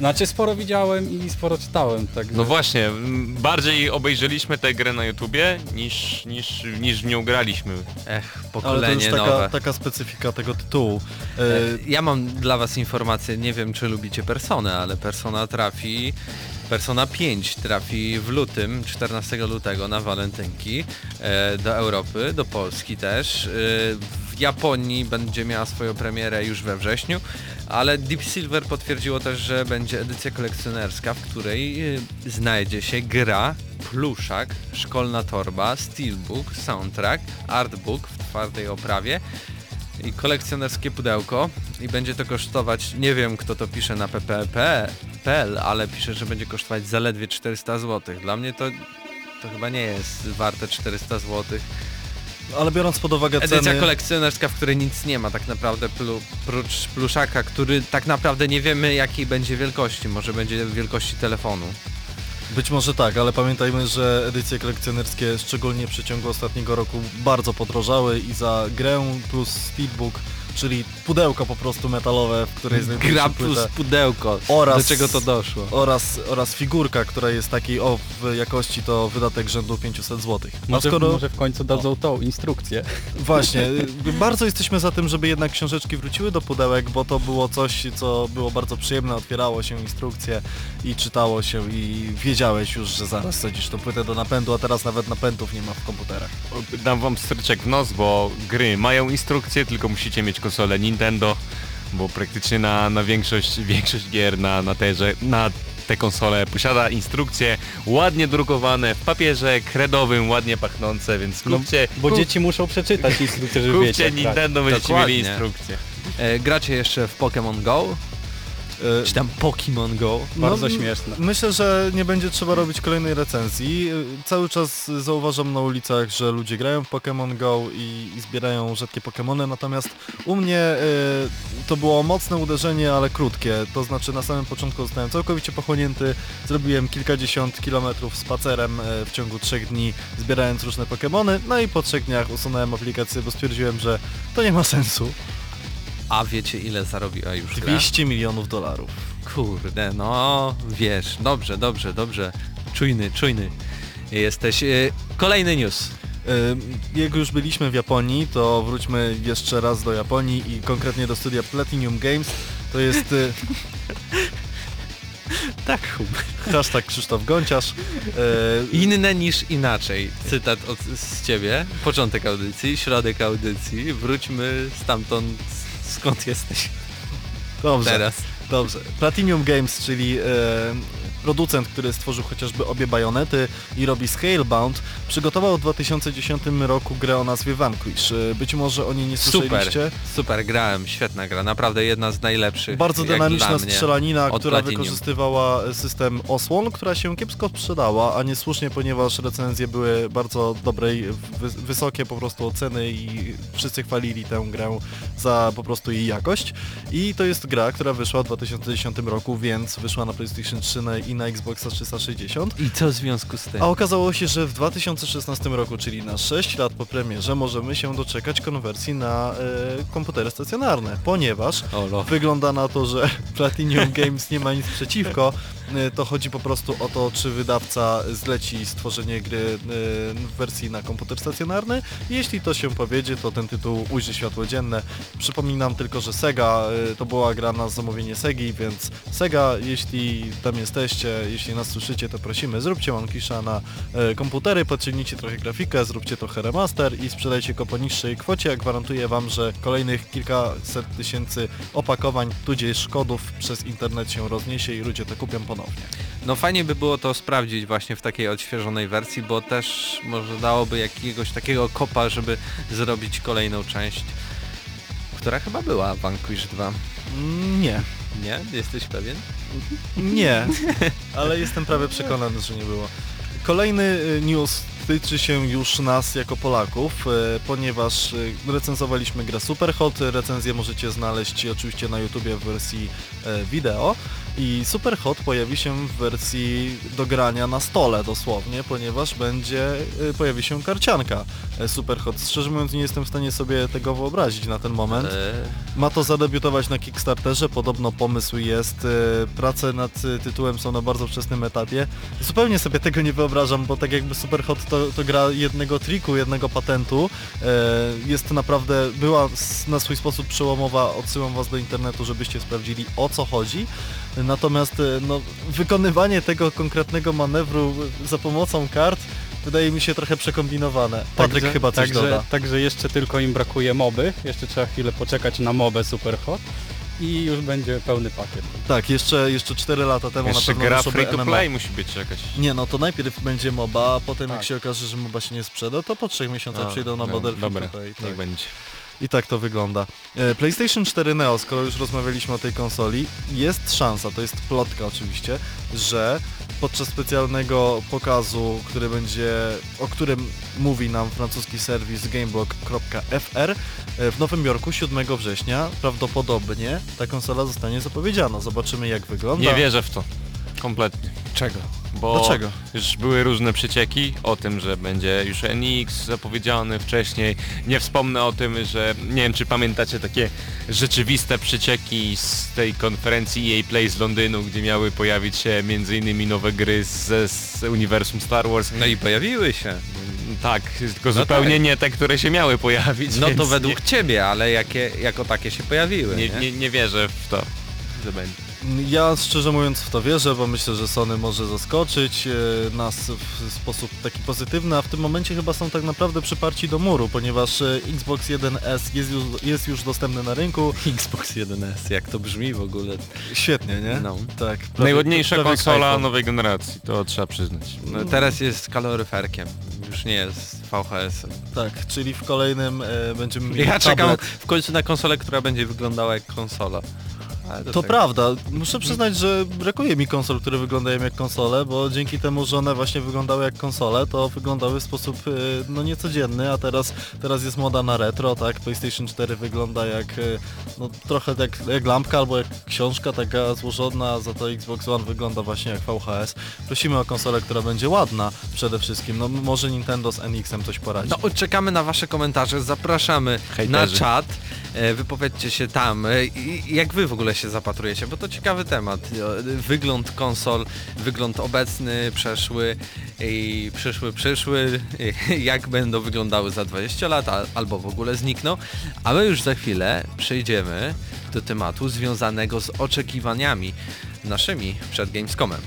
[SPEAKER 5] Znaczy sporo widziałem i sporo czytałem, tak.
[SPEAKER 4] No właśnie, m, bardziej obejrzeliśmy tę grę na YouTubie niż, niż, niż w nią graliśmy.
[SPEAKER 2] Ech,
[SPEAKER 3] Ale to
[SPEAKER 2] pokolenie
[SPEAKER 3] już taka,
[SPEAKER 2] nowe.
[SPEAKER 3] taka specyfika tego tytułu. E,
[SPEAKER 2] E, Ja mam dla was informację, nie wiem czy lubicie Personę, ale Persona trafi Persona 5 trafi w lutym, 14 lutego na walentynki e, do Europy, do Polski też. E, w Japonii będzie miała swoją premierę już we wrześniu, ale Deep Silver potwierdziło też, że będzie edycja kolekcjonerska, w której e, znajdzie się gra, pluszak, szkolna torba, steelbook, soundtrack, artbook w twardej oprawie i kolekcjonerskie pudełko i będzie to kosztować, nie wiem kto to pisze na pp.pl, ale pisze, że będzie kosztować zaledwie 400 zł. Dla mnie to, to chyba nie jest warte 400 zł.
[SPEAKER 3] Ale biorąc pod uwagę
[SPEAKER 2] Edycja
[SPEAKER 3] ceny...
[SPEAKER 2] kolekcjonerska, w której nic nie ma tak naprawdę plu, prócz pluszaka, który tak naprawdę nie wiemy jakiej będzie wielkości, może będzie wielkości telefonu.
[SPEAKER 3] Być może tak, ale pamiętajmy, że edycje kolekcjonerskie szczególnie w przeciągu ostatniego roku bardzo podrożały i za grę plus steelbook, czyli pudełko po prostu metalowe, w której znajduje
[SPEAKER 2] Gra
[SPEAKER 3] się
[SPEAKER 2] plus
[SPEAKER 3] płyta
[SPEAKER 2] pudełko.
[SPEAKER 3] Oraz-
[SPEAKER 2] Do czego to doszło?
[SPEAKER 3] oraz, oraz figurka, która jest takiej o w jakości to wydatek rzędu 500 zł. A
[SPEAKER 5] Może,
[SPEAKER 3] skoro
[SPEAKER 5] może w końcu dadzą tą instrukcję.
[SPEAKER 3] właśnie, y, bardzo jesteśmy za tym, żeby jednak książeczki wróciły do pudełek, bo to było coś, co było bardzo przyjemne, otwierało się instrukcje i czytało się i wiedziałeś już, że zaraz sadzisz tą płytę do napędu, a teraz nawet napędów nie ma w komputerach.
[SPEAKER 4] Dam wam stryczek w nos, bo gry mają instrukcje, tylko musicie mieć konsolę Nintendo, bo praktycznie na, na większość, większość gier na, na, te, że, na te konsole posiada instrukcje ładnie drukowane w papierze kredowym, ładnie pachnące, więc
[SPEAKER 5] No,
[SPEAKER 4] kupcie,
[SPEAKER 5] bo
[SPEAKER 4] kup,
[SPEAKER 5] dzieci muszą przeczytać instrukcję, żeby
[SPEAKER 4] kupcie
[SPEAKER 5] wiedzieć. jak grać.
[SPEAKER 4] Nintendo, będziecie
[SPEAKER 2] Dokładnie.
[SPEAKER 4] mieli instrukcję.
[SPEAKER 2] E, gracie jeszcze w Pokémon Go?
[SPEAKER 3] Y,
[SPEAKER 2] Czy tam Pokémon Go?
[SPEAKER 5] Bardzo
[SPEAKER 3] No,
[SPEAKER 5] śmieszne.
[SPEAKER 3] Myślę, że nie będzie trzeba robić kolejnej recenzji. Y, Cały czas zauważam na ulicach, że ludzie grają w Pokémon Go i, i zbierają rzadkie Pokémony, natomiast u mnie y, to było mocne uderzenie, ale krótkie. To znaczy na samym początku zostałem całkowicie pochłonięty, zrobiłem kilkadziesiąt kilometrów spacerem w ciągu trzech dni, zbierając różne Pokémony, no i po trzech dniach usunąłem aplikację, bo stwierdziłem, że to nie ma sensu.
[SPEAKER 2] A wiecie ile zarobiła już gra?
[SPEAKER 3] 200 milionów dolarów.
[SPEAKER 2] Kurde, no wiesz, dobrze, dobrze, dobrze. Czujny, czujny jesteś. E, Kolejny news.
[SPEAKER 3] Y, Jak już byliśmy w Japonii, to wróćmy jeszcze raz do Japonii i konkretnie do studia Platinum Games. To jest y,
[SPEAKER 2] Tak, Hubert.
[SPEAKER 3] hashtag Krzysztof Gąciarz.
[SPEAKER 2] Inne niż inaczej. Cytat od, z ciebie. Początek audycji, środek audycji. Wróćmy stamtąd, skąd jesteś
[SPEAKER 3] Dobrze,
[SPEAKER 2] teraz.
[SPEAKER 3] dobrze. Platinum Games, czyli y, producent, który stworzył chociażby obie bajonety i robi Scalebound, przygotował w 2010 roku grę o nazwie Vanquish. Y, Być może o niej nie
[SPEAKER 2] Super,
[SPEAKER 3] słyszeliście.
[SPEAKER 2] super, grałem, świetna gra, naprawdę jedna z najlepszych.
[SPEAKER 3] Bardzo
[SPEAKER 2] jak
[SPEAKER 3] dynamiczna strzelanina, która
[SPEAKER 2] Platinum.
[SPEAKER 3] wykorzystywała system osłon, która się kiepsko sprzedała, a niesłusznie, ponieważ recenzje były bardzo dobrej, wy wysokie po prostu oceny i wszyscy chwalili tę grę za po prostu jej jakość. I to jest gra, która wyszła w 2010 roku, więc wyszła na PlayStation 3 na- i na Xboxa 360.
[SPEAKER 2] I co w związku z tym?
[SPEAKER 3] A okazało się, że w 2016 roku, czyli na 6 lat po premierze, możemy się doczekać konwersji na e, komputery stacjonarne, ponieważ
[SPEAKER 2] Olo.
[SPEAKER 3] wygląda na to, że Platinum Games nie ma nic przeciwko. E, To chodzi po prostu o to, czy wydawca zleci stworzenie gry e, w wersji na komputer stacjonarny. Jeśli to się powiedzie, to ten tytuł ujrzy światło dzienne. Przypominam tylko, że Sega to była gra na zamówienie Segi, więc Sega, jeśli tam jesteście, jeśli nas słyszycie, to prosimy, zróbcie Mankisha na e, komputery, podciągnijcie trochę grafikę, zróbcie trochę remaster i sprzedajcie go po niższej kwocie. Gwarantuję Wam, że kolejnych kilkaset tysięcy opakowań, tudzież szkodów przez internet się rozniesie i ludzie to kupią ponownie.
[SPEAKER 2] No fajnie by było to sprawdzić właśnie w takiej odświeżonej wersji, bo też może dałoby jakiegoś takiego kopa, żeby zrobić kolejną część, która chyba była Vanquish 2.
[SPEAKER 3] Mm, Nie,
[SPEAKER 2] Nie? Jesteś pewien?
[SPEAKER 3] nie, ale jestem prawie przekonany, że nie było. Kolejny y, news tyczy się już nas jako Polaków, y, ponieważ y, recenzowaliśmy grę Superhot. Recenzję możecie znaleźć oczywiście na YouTubie w wersji e, wideo. I Superhot pojawi się w wersji do grania na stole dosłownie, ponieważ będzie, y, pojawi się karcianka e, Superhot. Szczerze mówiąc nie jestem w stanie sobie tego wyobrazić na ten moment. Ma to zadebiutować na Kickstarterze, podobno pomysł jest, e, prace nad e, tytułem są na bardzo wczesnym etapie. Zupełnie sobie tego nie wyobrażam, bo tak jakby Superhot to to, gra jednego triku, jednego patentu. E, jest to naprawdę, była na swój sposób przełomowa, odsyłam was do internetu, żebyście sprawdzili o co chodzi. Natomiast e, no, wykonywanie tego konkretnego manewru za pomocą kart wydaje mi się trochę przekombinowane. Patryk
[SPEAKER 5] Także-
[SPEAKER 3] chyba coś
[SPEAKER 5] także,
[SPEAKER 3] doda.
[SPEAKER 5] Także jeszcze tylko im brakuje moby, jeszcze trzeba chwilę poczekać na mobę Superhot i już będzie pełny pakiet.
[SPEAKER 3] Tak, jeszcze, jeszcze 4 lata temu
[SPEAKER 4] Jeszcze
[SPEAKER 3] na pewno
[SPEAKER 4] gra free to
[SPEAKER 3] MMO.
[SPEAKER 4] play musi być jakaś.
[SPEAKER 3] Nie no, to najpierw będzie MOBA, a potem jak
[SPEAKER 5] Tak.
[SPEAKER 3] się okaże, że MOBA się nie sprzeda, to po trzech miesiącach
[SPEAKER 4] A,
[SPEAKER 3] przyjdą na
[SPEAKER 4] no,
[SPEAKER 3] model free
[SPEAKER 4] Dobra,
[SPEAKER 3] to play.
[SPEAKER 4] niech
[SPEAKER 3] Tak.
[SPEAKER 4] będzie.
[SPEAKER 3] I tak to wygląda. E, PlayStation 4 Neo, skoro już rozmawialiśmy o tej konsoli, jest szansa, to jest plotka oczywiście, że podczas specjalnego pokazu, który będzie, o którym mówi nam francuski serwis gameblog.fr e, w Nowym Jorku 7 września prawdopodobnie ta konsola zostanie zapowiedziana. Zobaczymy jak wygląda.
[SPEAKER 4] Nie wierzę w to. Kompletnie.
[SPEAKER 2] Czego?
[SPEAKER 4] Bo
[SPEAKER 3] Dlaczego?
[SPEAKER 4] już były różne przecieki o tym, że będzie już NX zapowiedziany wcześniej. Nie wspomnę o tym, że nie wiem czy pamiętacie takie rzeczywiste przecieki z tej konferencji EA Play z Londynu, gdzie miały pojawić się m.in. nowe gry ze z uniwersum Star Wars.
[SPEAKER 2] No i pojawiły się.
[SPEAKER 4] Tak, tylko zupełnie
[SPEAKER 2] tak.
[SPEAKER 4] nie te, które się miały pojawić.
[SPEAKER 2] No to według ciebie, ale jakie, jako takie się pojawiły,
[SPEAKER 4] nie,
[SPEAKER 2] nie?
[SPEAKER 4] nie, nie, nie wierzę w to, że będzie.
[SPEAKER 3] Ja szczerze mówiąc w to wierzę, bo myślę, że Sony może zaskoczyć e, nas w sposób taki pozytywny, a w tym momencie chyba są tak naprawdę przyparci do muru, ponieważ e, Xbox One S jest już, jest już dostępny na rynku.
[SPEAKER 2] Xbox 1S, jak to brzmi w ogóle.
[SPEAKER 3] Świetnie, nie?
[SPEAKER 2] No.
[SPEAKER 3] Tak. prawie-
[SPEAKER 4] Najładniejsza
[SPEAKER 3] prawie
[SPEAKER 4] konsola
[SPEAKER 3] iPhone.
[SPEAKER 4] nowej generacji, to trzeba przyznać.
[SPEAKER 2] No, teraz jest kaloryferkiem, już nie jest VHS-em.
[SPEAKER 3] Tak, czyli w kolejnym e, będziemy mieli
[SPEAKER 2] Ja czekam
[SPEAKER 3] tablet.
[SPEAKER 2] w końcu na konsolę, która będzie wyglądała jak konsola.
[SPEAKER 3] To
[SPEAKER 2] tak-
[SPEAKER 3] prawda, muszę przyznać, że brakuje mi konsol, które wyglądają jak konsole, bo dzięki temu, że one właśnie wyglądały jak konsole, to wyglądały w sposób e, no niecodzienny, a teraz, teraz jest moda na retro, tak? PlayStation 4 wygląda jak e, no trochę jak, jak lampka albo jak książka taka złożona, a za to Xbox One wygląda właśnie jak VHS. Prosimy o konsolę, która będzie ładna przede wszystkim, no może Nintendo z NX-em coś poradzi.
[SPEAKER 2] No czekamy na wasze komentarze, zapraszamy
[SPEAKER 4] Hejterzy.
[SPEAKER 2] na czat, e, wypowiedzcie się tam, e, i jak wy w ogóle się zapatrujecie, bo to ciekawy temat. E, Wygląd konsol, wygląd obecny, przeszły i przyszły, przyszły, jak będą wyglądały za 20 lat, albo w ogóle znikną, a my już za chwilę przejdziemy do tematu związanego z oczekiwaniami naszymi przed Gamescomem.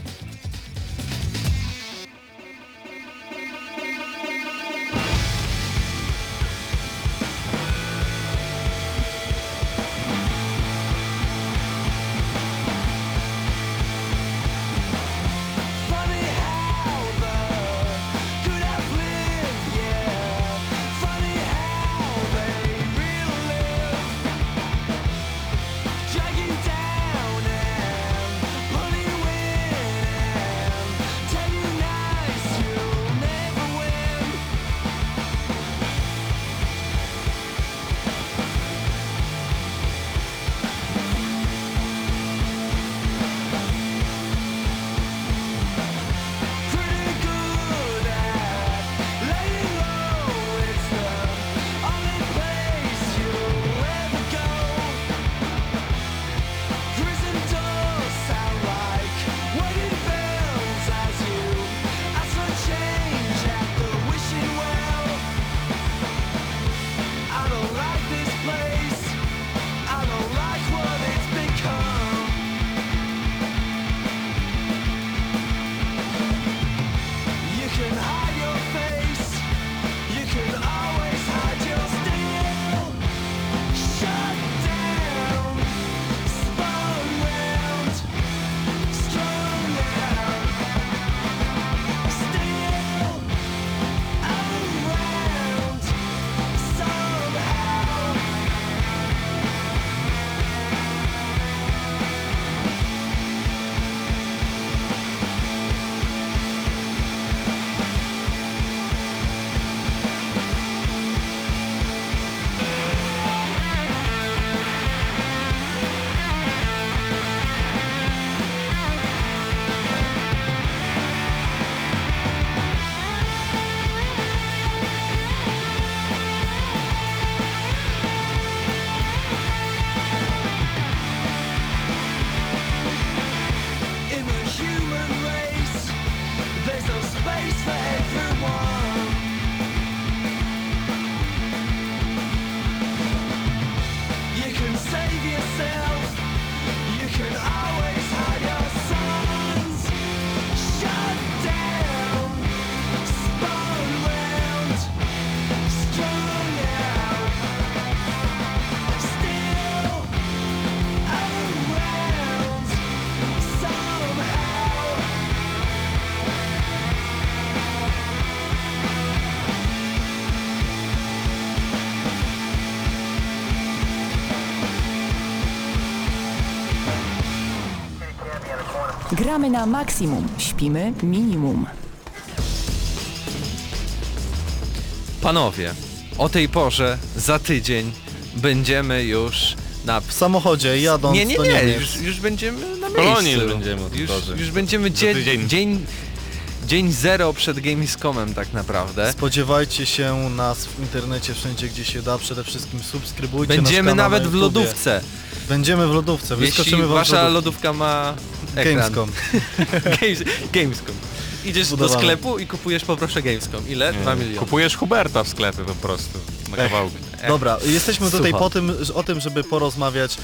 [SPEAKER 1] Gramy na maksimum, śpimy minimum.
[SPEAKER 2] Panowie, o tej porze za tydzień będziemy już na...
[SPEAKER 3] W samochodzie jadąc
[SPEAKER 2] Nie, nie,
[SPEAKER 3] do
[SPEAKER 2] nie,
[SPEAKER 3] Niemiec.
[SPEAKER 2] już, już będziemy na miejscu.
[SPEAKER 4] już będziemy
[SPEAKER 2] już, już będziemy
[SPEAKER 4] Za
[SPEAKER 2] dzień,
[SPEAKER 4] tydzień.
[SPEAKER 2] dzień, dzień zero przed Gamescomem tak naprawdę.
[SPEAKER 3] Spodziewajcie się nas w internecie wszędzie gdzie się da, przede wszystkim subskrybujcie
[SPEAKER 2] Będziemy
[SPEAKER 3] nasz kanał
[SPEAKER 2] nawet
[SPEAKER 3] na
[SPEAKER 2] w
[SPEAKER 3] YouTubie.
[SPEAKER 2] lodówce.
[SPEAKER 3] Będziemy w lodówce,
[SPEAKER 2] Jeśli
[SPEAKER 3] wyskoczymy wam
[SPEAKER 2] wasza lodówka ma ekran.
[SPEAKER 3] Gamescom.
[SPEAKER 2] Games, Gamescom. Idziesz do sklepu i kupujesz poproszę Gamescom. Ile? 2 miliony.
[SPEAKER 4] Kupujesz Huberta w sklepie po prostu, na
[SPEAKER 3] Ech.
[SPEAKER 4] kawałki.
[SPEAKER 3] Dobra, jesteśmy tutaj
[SPEAKER 2] Słucham.
[SPEAKER 3] po tym, o tym, żeby porozmawiać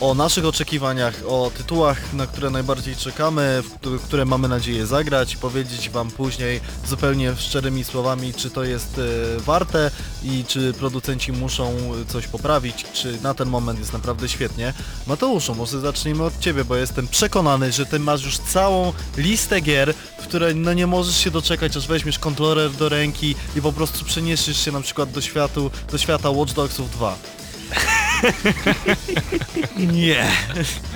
[SPEAKER 3] o naszych oczekiwaniach, o tytułach, na które najbardziej czekamy, które mamy nadzieję zagrać i powiedzieć wam później zupełnie szczerymi słowami, czy to jest e, warte i czy producenci muszą coś poprawić, czy na ten moment jest naprawdę świetnie. Mateuszu, może zacznijmy od ciebie, bo jestem przekonany, że ty masz już całą listę gier, w które no nie możesz się doczekać, aż weźmiesz kontroler do ręki i po prostu przeniesiesz się na przykład do, światu, do świata Watch Dogsów 2.
[SPEAKER 2] Nie,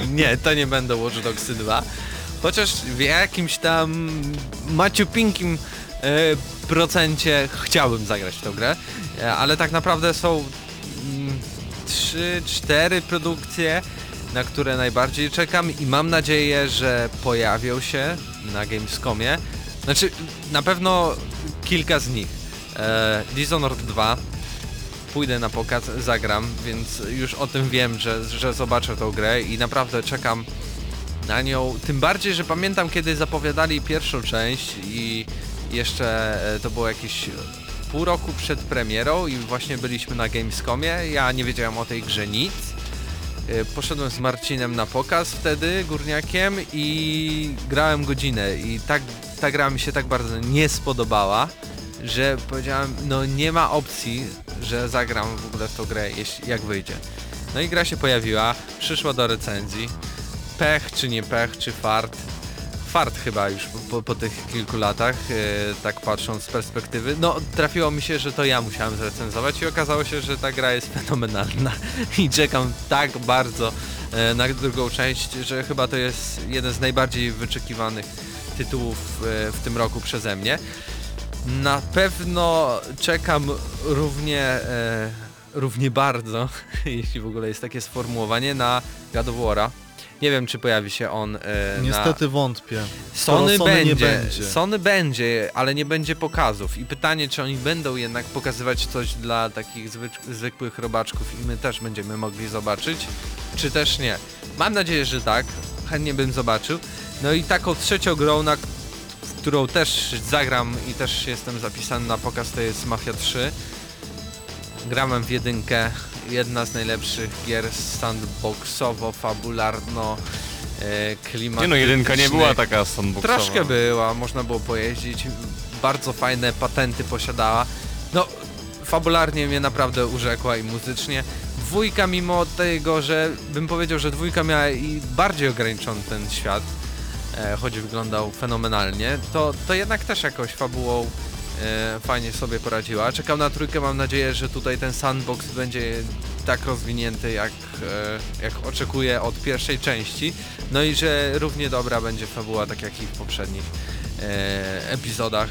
[SPEAKER 2] nie, to nie będą Watch Dogsy 2. Chociaż w jakimś tam maciupinkim e, procencie chciałbym zagrać w tę grę, e, ale tak naprawdę są mm, trzy, cztery produkcje, na które najbardziej czekam i mam nadzieję, że pojawią się na Gamescomie. Znaczy, na pewno kilka z nich. E, Dishonored 2, pójdę na pokaz, zagram, więc już o tym wiem, że, że zobaczę tą grę i naprawdę czekam na nią. Tym bardziej, że pamiętam kiedy zapowiadali pierwszą część i jeszcze e, to było jakieś pół roku przed premierą i właśnie byliśmy na Gamescomie. Ja nie wiedziałem o tej grze nic. E, Poszedłem z Marcinem na pokaz wtedy, górniakiem i grałem godzinę i tak, ta gra mi się tak bardzo nie spodobała, że powiedziałem, no nie ma opcji, że zagram w ogóle w tą grę, jeśli, jak wyjdzie. No i gra się pojawiła, przyszła do recenzji. Pech czy nie pech, czy fart. Fart chyba już po, po, tych kilku latach, e, tak patrząc z perspektywy. No, trafiło mi się, że to ja musiałem zrecenzować i okazało się, że ta gra jest fenomenalna i czekam tak bardzo e, na drugą część, że chyba to jest jeden z najbardziej wyczekiwanych tytułów e, w tym roku przeze mnie. Na pewno czekam równie, e, równie bardzo, jeśli w ogóle jest takie sformułowanie, na God of War'a. Nie wiem, czy pojawi się on e, na...
[SPEAKER 3] Niestety wątpię.
[SPEAKER 2] Sony,
[SPEAKER 3] Sony
[SPEAKER 2] będzie,
[SPEAKER 3] będzie.
[SPEAKER 2] Sony będzie, ale nie będzie pokazów. I pytanie, czy oni będą jednak pokazywać coś dla takich zwyk- zwykłych robaczków i my też będziemy mogli zobaczyć, czy też nie. Mam nadzieję, że tak. Chętnie bym zobaczył. No i taką trzecią grą, na którą też zagram i też jestem zapisany na pokaz, to jest Mafia 3. Grałem w jedynkę, jedna z najlepszych gier sandboxowo-fabularno e, klimatycznych.
[SPEAKER 4] Nie no, jedynka nie była taka sandboxowa.
[SPEAKER 2] Troszkę była, można było pojeździć, bardzo fajne patenty posiadała. No, fabularnie mnie naprawdę urzekła i muzycznie. Dwójka mimo tego, że bym powiedział, że dwójka miała i bardziej ograniczony ten świat, choć wyglądał fenomenalnie, to, to jednak też jakoś fabułą e, fajnie sobie poradziła. Czekam na trójkę, mam nadzieję, że tutaj ten sandbox będzie tak rozwinięty, jak, e, jak oczekuję od pierwszej części. No i że równie dobra będzie fabuła, tak jak i w poprzednich e, epizodach.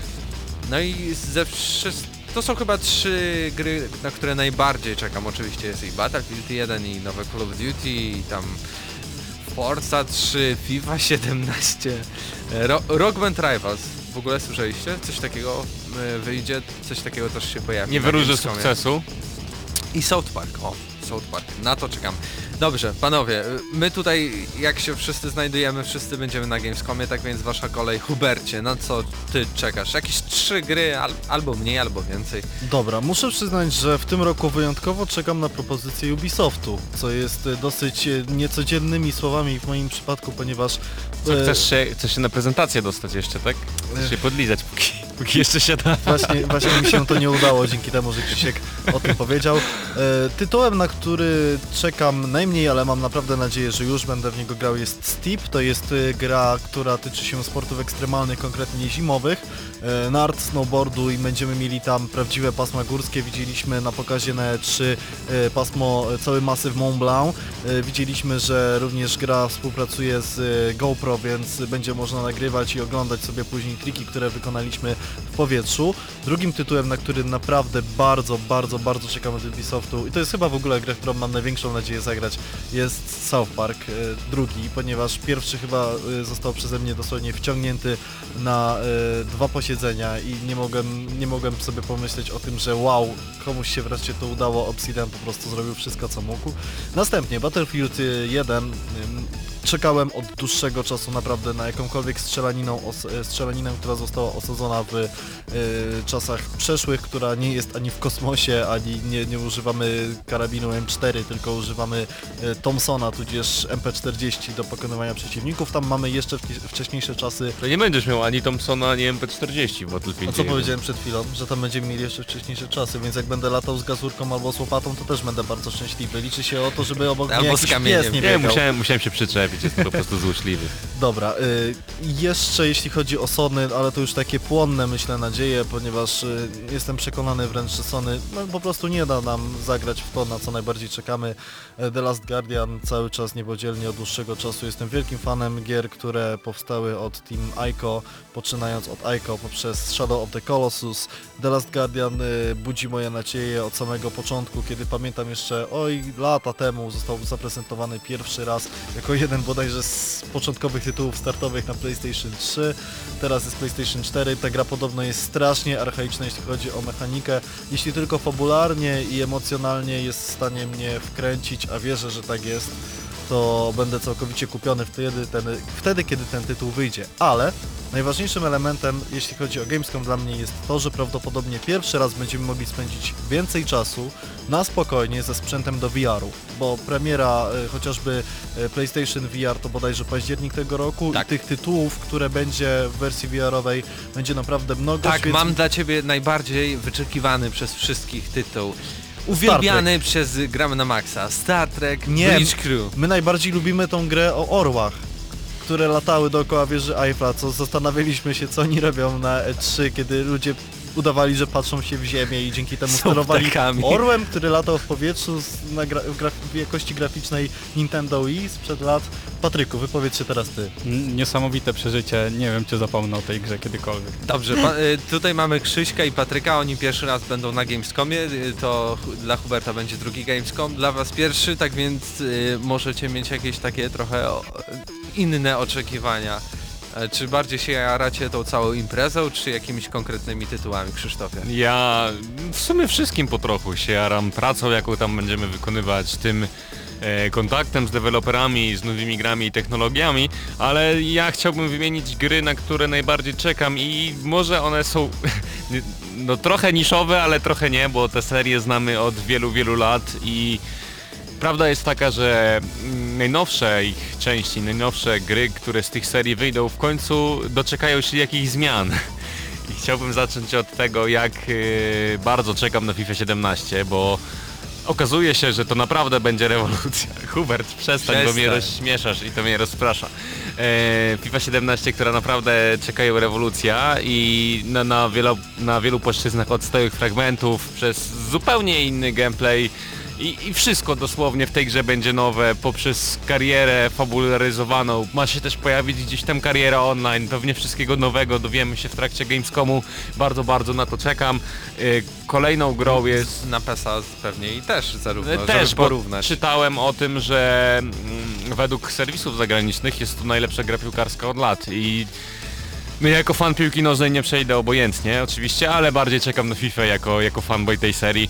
[SPEAKER 2] No i ze wszystkich... To są chyba trzy gry, na które najbardziej czekam. Oczywiście jest i Battlefield 1 i nowe Call of Duty i tam Forza 3, FIFA 17, e, Ro Rock Band Rivals. W ogóle słyszeliście? Coś takiego e, wyjdzie, coś takiego też się pojawi.
[SPEAKER 4] Nie
[SPEAKER 2] Gamescomie.
[SPEAKER 4] sukcesu.
[SPEAKER 2] I South Park, o, South Park, na to czekam. Dobrze, panowie, y, my tutaj jak się wszyscy znajdujemy, wszyscy będziemy na Gamescomie, tak więc wasza kolej. Hubercie, na co ty czekasz? Jakieś trzy gry, al albo mniej, albo więcej.
[SPEAKER 3] Dobra, muszę przyznać, że w tym roku wyjątkowo czekam na propozycję Ubisoftu, co jest e, dosyć e, niecodziennymi słowami w moim przypadku, ponieważ...
[SPEAKER 4] Co, chcesz, się, chcesz się na prezentację dostać jeszcze, tak? Chcesz się podlizać póki. Póki jeszcze się da.
[SPEAKER 3] Właśnie, właśnie mi się to nie udało dzięki temu, że Krzysiek o tym powiedział. E, tytułem, na który czekam najmniej, ale mam naprawdę nadzieję, że już będę w niego grał jest Steep. To jest e, gra, która tyczy się sportów ekstremalnych, konkretnie zimowych, e, nart, snowboardu i będziemy mieli tam prawdziwe pasma górskie. Widzieliśmy na pokazie na E3 e, pasmo, e, cały masyw Mont Blanc. E, Widzieliśmy, że również gra współpracuje z e, GoPro, więc będzie można nagrywać i oglądać sobie później triki, które wykonaliśmy w powietrzu. Drugim tytułem, na który naprawdę bardzo, bardzo, bardzo czekam od Ubisoftu i to jest chyba w ogóle gra, którą mam największą nadzieję zagrać, jest South Park e, drugi, ponieważ pierwszy chyba e, został przeze mnie dosłownie wciągnięty na e, dwa posiedzenia i nie mogłem, nie mogłem sobie pomyśleć o tym, że wow, komuś się wreszcie to udało, Obsidian po prostu zrobił wszystko co mógł. Następnie Battlefield e, 1 ym, czekałem od dłuższego czasu naprawdę na jakąkolwiek strzelaniną, os- e, strzelaninę, która została osadzona w e, czasach przeszłych, która nie jest ani w kosmosie, ani nie, nie używamy karabinu M4, tylko używamy e, Thompsona, tudzież MP40 do pokonywania przeciwników. Tam mamy jeszcze wcześniejsze czasy.
[SPEAKER 4] To nie będziesz miał ani Thompsona, ani MP40 w
[SPEAKER 3] A
[SPEAKER 4] Battlefield.
[SPEAKER 3] co powiedziałem przed chwilą? Że tam będziemy mieli jeszcze wcześniejsze czasy, więc jak będę latał z gazurką albo z łopatą, to też będę bardzo szczęśliwy. Liczy się o to, żeby obok
[SPEAKER 2] Albo
[SPEAKER 3] mnie
[SPEAKER 2] z
[SPEAKER 3] jakiś pies nie
[SPEAKER 4] Nie,
[SPEAKER 3] biegał.
[SPEAKER 4] musiałem, musiałem się przyczepić, jestem po prostu złośliwy.
[SPEAKER 3] Dobra, y, jeszcze jeśli chodzi o Sony, ale to już takie płonne myślę nadzieje, ponieważ y, jestem przekonany wręcz, że Sony no, po prostu nie da nam zagrać w to, na co najbardziej czekamy. E, The Last Guardian cały czas niepodzielnie od dłuższego czasu jestem wielkim fanem gier, które powstały od Team Ico, poczynając od Ico poprzez Shadow of the Colossus. The Last Guardian y, budzi moje nadzieje od samego początku, kiedy pamiętam jeszcze, oj, lata temu został zaprezentowany pierwszy raz jako jeden bodajże z początkowych tytułów startowych na PlayStation 3. Teraz jest PlayStation 4. Ta gra podobno jest strasznie archaiczna, jeśli chodzi o mechanikę. Jeśli tylko fabularnie i emocjonalnie jest w stanie mnie wkręcić, a wierzę, że tak jest, to będę całkowicie kupiony wtedy, ten, wtedy kiedy ten tytuł wyjdzie. Ale najważniejszym elementem, jeśli chodzi o Gamescom dla mnie jest to, że prawdopodobnie pierwszy raz będziemy mogli spędzić więcej czasu na spokojnie ze sprzętem do VR-u, bo premiera y, chociażby y, PlayStation VR to bodajże październik tego roku
[SPEAKER 2] Tak.
[SPEAKER 3] i tych tytułów, które będzie w wersji VR-owej będzie naprawdę mnogo.
[SPEAKER 2] Tak, mam dla Ciebie najbardziej wyczekiwany przez wszystkich tytuł. Uwielbiany przez Gramy na Maxa. Star Trek
[SPEAKER 3] Nie.
[SPEAKER 2] Bridge Crew.
[SPEAKER 3] My najbardziej lubimy tą grę o orłach, które latały dookoła wieży Eiffla, co zastanawialiśmy się, co oni robią na E3, kiedy ludzie udawali, że patrzą się w ziemię i dzięki temu
[SPEAKER 2] Są
[SPEAKER 3] sterowali
[SPEAKER 2] ptakami.
[SPEAKER 3] orłem, który latał w powietrzu z, na gra, w, graf, w jakości graficznej Nintendo Wii sprzed lat. Patryku, wypowiedz się teraz ty.
[SPEAKER 5] N- Niesamowite przeżycie, nie wiem czy zapomnę o tej grze kiedykolwiek.
[SPEAKER 2] Dobrze, pa, y, tutaj mamy Krzyśka i Patryka, oni pierwszy raz będą na Gamescomie, y, to hu- dla Huberta będzie drugi Gamescom, dla was pierwszy, tak więc y, możecie mieć jakieś takie trochę o, inne oczekiwania. E, Czy bardziej się jaracie tą całą imprezą, czy jakimiś konkretnymi tytułami, Krzysztofie?
[SPEAKER 4] Ja w sumie wszystkim po trochu się jaram pracą, jaką tam będziemy wykonywać, tym e, kontaktem z deweloperami, z nowymi grami i technologiami, ale ja chciałbym wymienić gry, na które najbardziej czekam i może one są no trochę niszowe, ale trochę nie, bo te serie znamy od wielu, wielu lat i Prawda jest taka, że najnowsze ich części, najnowsze gry, które z tych serii wyjdą, w końcu doczekają się jakichś zmian. I chciałbym zacząć od tego, jak yy, bardzo czekam na FIFA 17, bo okazuje się, że to naprawdę będzie rewolucja. Hubert, przestań, bo mnie
[SPEAKER 2] Przestań.
[SPEAKER 4] rozśmieszasz i to mnie rozprasza. E, FIFA 17, która naprawdę czekają rewolucja i na, na, wielu, na wielu płaszczyznach od stałych fragmentów przez zupełnie inny gameplay i, I wszystko dosłownie w tej grze będzie nowe, poprzez karierę fabularyzowaną. Ma się też pojawić gdzieś tam kariera online, pewnie wszystkiego nowego dowiemy się w trakcie Gamescomu. Bardzo, bardzo na to czekam. Y, Kolejną grą jest...
[SPEAKER 2] Na PESA pewnie i też zarówno,
[SPEAKER 4] E, Też,
[SPEAKER 2] żeby
[SPEAKER 4] bo
[SPEAKER 2] porównać.
[SPEAKER 4] czytałem o tym, że mm, według serwisów zagranicznych jest to najlepsza gra piłkarska od lat i no ja jako fan piłki nożnej nie przejdę obojętnie oczywiście, ale bardziej czekam na FIFA jako, jako fanboy tej serii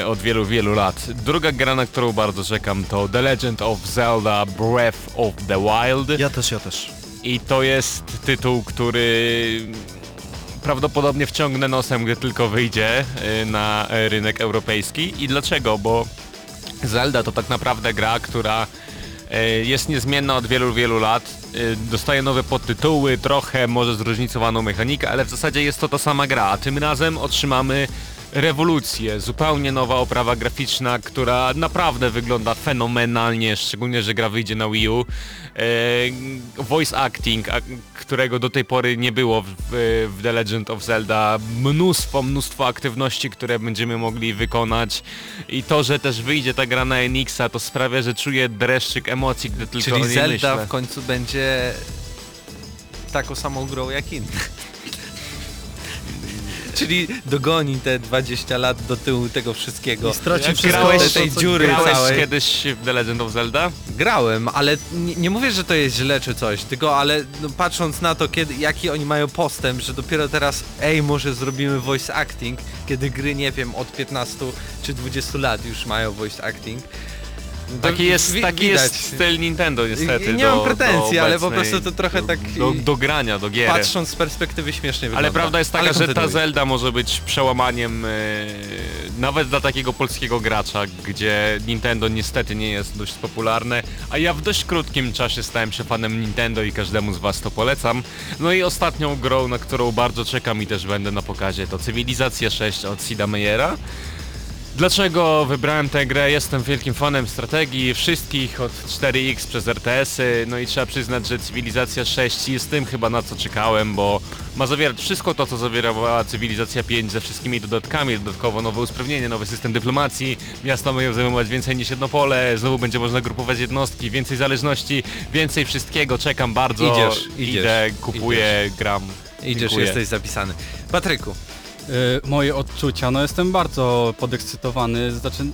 [SPEAKER 4] e, od wielu, wielu lat. Druga gra, na którą bardzo czekam to The Legend of Zelda Breath of the Wild
[SPEAKER 3] Ja też, ja też.
[SPEAKER 4] i to jest tytuł, który prawdopodobnie wciągnę nosem, gdy tylko wyjdzie y, na e, rynek europejski. I dlaczego? Bo Zelda to tak naprawdę gra, która e, jest niezmienna od wielu, wielu lat. E, Dostaje nowe podtytuły, trochę może zróżnicowaną mechanikę, ale w zasadzie jest to ta sama gra. A tym razem otrzymamy rewolucję, zupełnie nowa oprawa graficzna, która naprawdę wygląda fenomenalnie, szczególnie, że gra wyjdzie na Wii U. E, voice acting, a, którego do tej pory nie było w, w The Legend of Zelda. Mnóstwo, mnóstwo aktywności, które będziemy mogli wykonać. I to, że też wyjdzie ta gra na Enixa, to sprawia, że czuję dreszczyk emocji, gdy tylko o
[SPEAKER 2] Czyli
[SPEAKER 4] niej
[SPEAKER 2] Zelda
[SPEAKER 4] myślę.
[SPEAKER 2] w końcu będzie taką samą grą jak inne. Czyli dogoni te 20 lat do tyłu tego wszystkiego.
[SPEAKER 3] I straci
[SPEAKER 4] Jak
[SPEAKER 3] wszystko,
[SPEAKER 4] grałeś,
[SPEAKER 2] tej dziury
[SPEAKER 4] Grałeś
[SPEAKER 2] całej.
[SPEAKER 4] kiedyś w The Legend of Zelda?
[SPEAKER 2] Grałem, ale nie, nie mówię, że to jest źle czy coś, tylko ale no, patrząc na to, kiedy, jaki oni mają postęp, że dopiero teraz, ej, może zrobimy voice acting, kiedy gry, nie wiem, od 15 czy 20 lat już mają voice acting.
[SPEAKER 4] Taki jest, taki
[SPEAKER 2] widać.
[SPEAKER 4] jest styl Nintendo niestety.
[SPEAKER 2] Nie
[SPEAKER 4] do,
[SPEAKER 2] mam pretensji,
[SPEAKER 4] do
[SPEAKER 2] ale po prostu to trochę
[SPEAKER 4] do,
[SPEAKER 2] tak
[SPEAKER 4] Do, do grania, do gier.
[SPEAKER 2] Patrząc z perspektywy śmiesznie wygląda.
[SPEAKER 4] Ale prawda jest taka,
[SPEAKER 2] Ale
[SPEAKER 4] że ta. Zelda może być przełamaniem e, nawet dla takiego polskiego gracza, gdzie Nintendo niestety nie jest dość popularne, a ja w dość krótkim czasie stałem się fanem Nintendo i każdemu z was to polecam. No i ostatnią grą, na którą bardzo czekam i też będę na pokazie, to Cywilizacja 6 od Sida Meiera. Dlaczego wybrałem tę grę? Jestem wielkim fanem strategii wszystkich od 4X przez RTS-y, no i trzeba przyznać, że Cywilizacja 6 jest tym chyba na co czekałem, bo ma zawierać wszystko to, co zawierała Cywilizacja 5 ze wszystkimi dodatkami, dodatkowo nowe usprawnienie, nowy system dyplomacji, miasta mają zajmować więcej niż jedno pole, znowu będzie można grupować jednostki, więcej zależności, więcej wszystkiego, czekam bardzo,
[SPEAKER 2] Idziesz, idziesz,
[SPEAKER 4] idę, kupuję, gram.
[SPEAKER 2] Idziesz,
[SPEAKER 4] Dziękuję.
[SPEAKER 2] jesteś zapisany. Patryku,
[SPEAKER 5] moje odczucia, no jestem bardzo podekscytowany, znaczy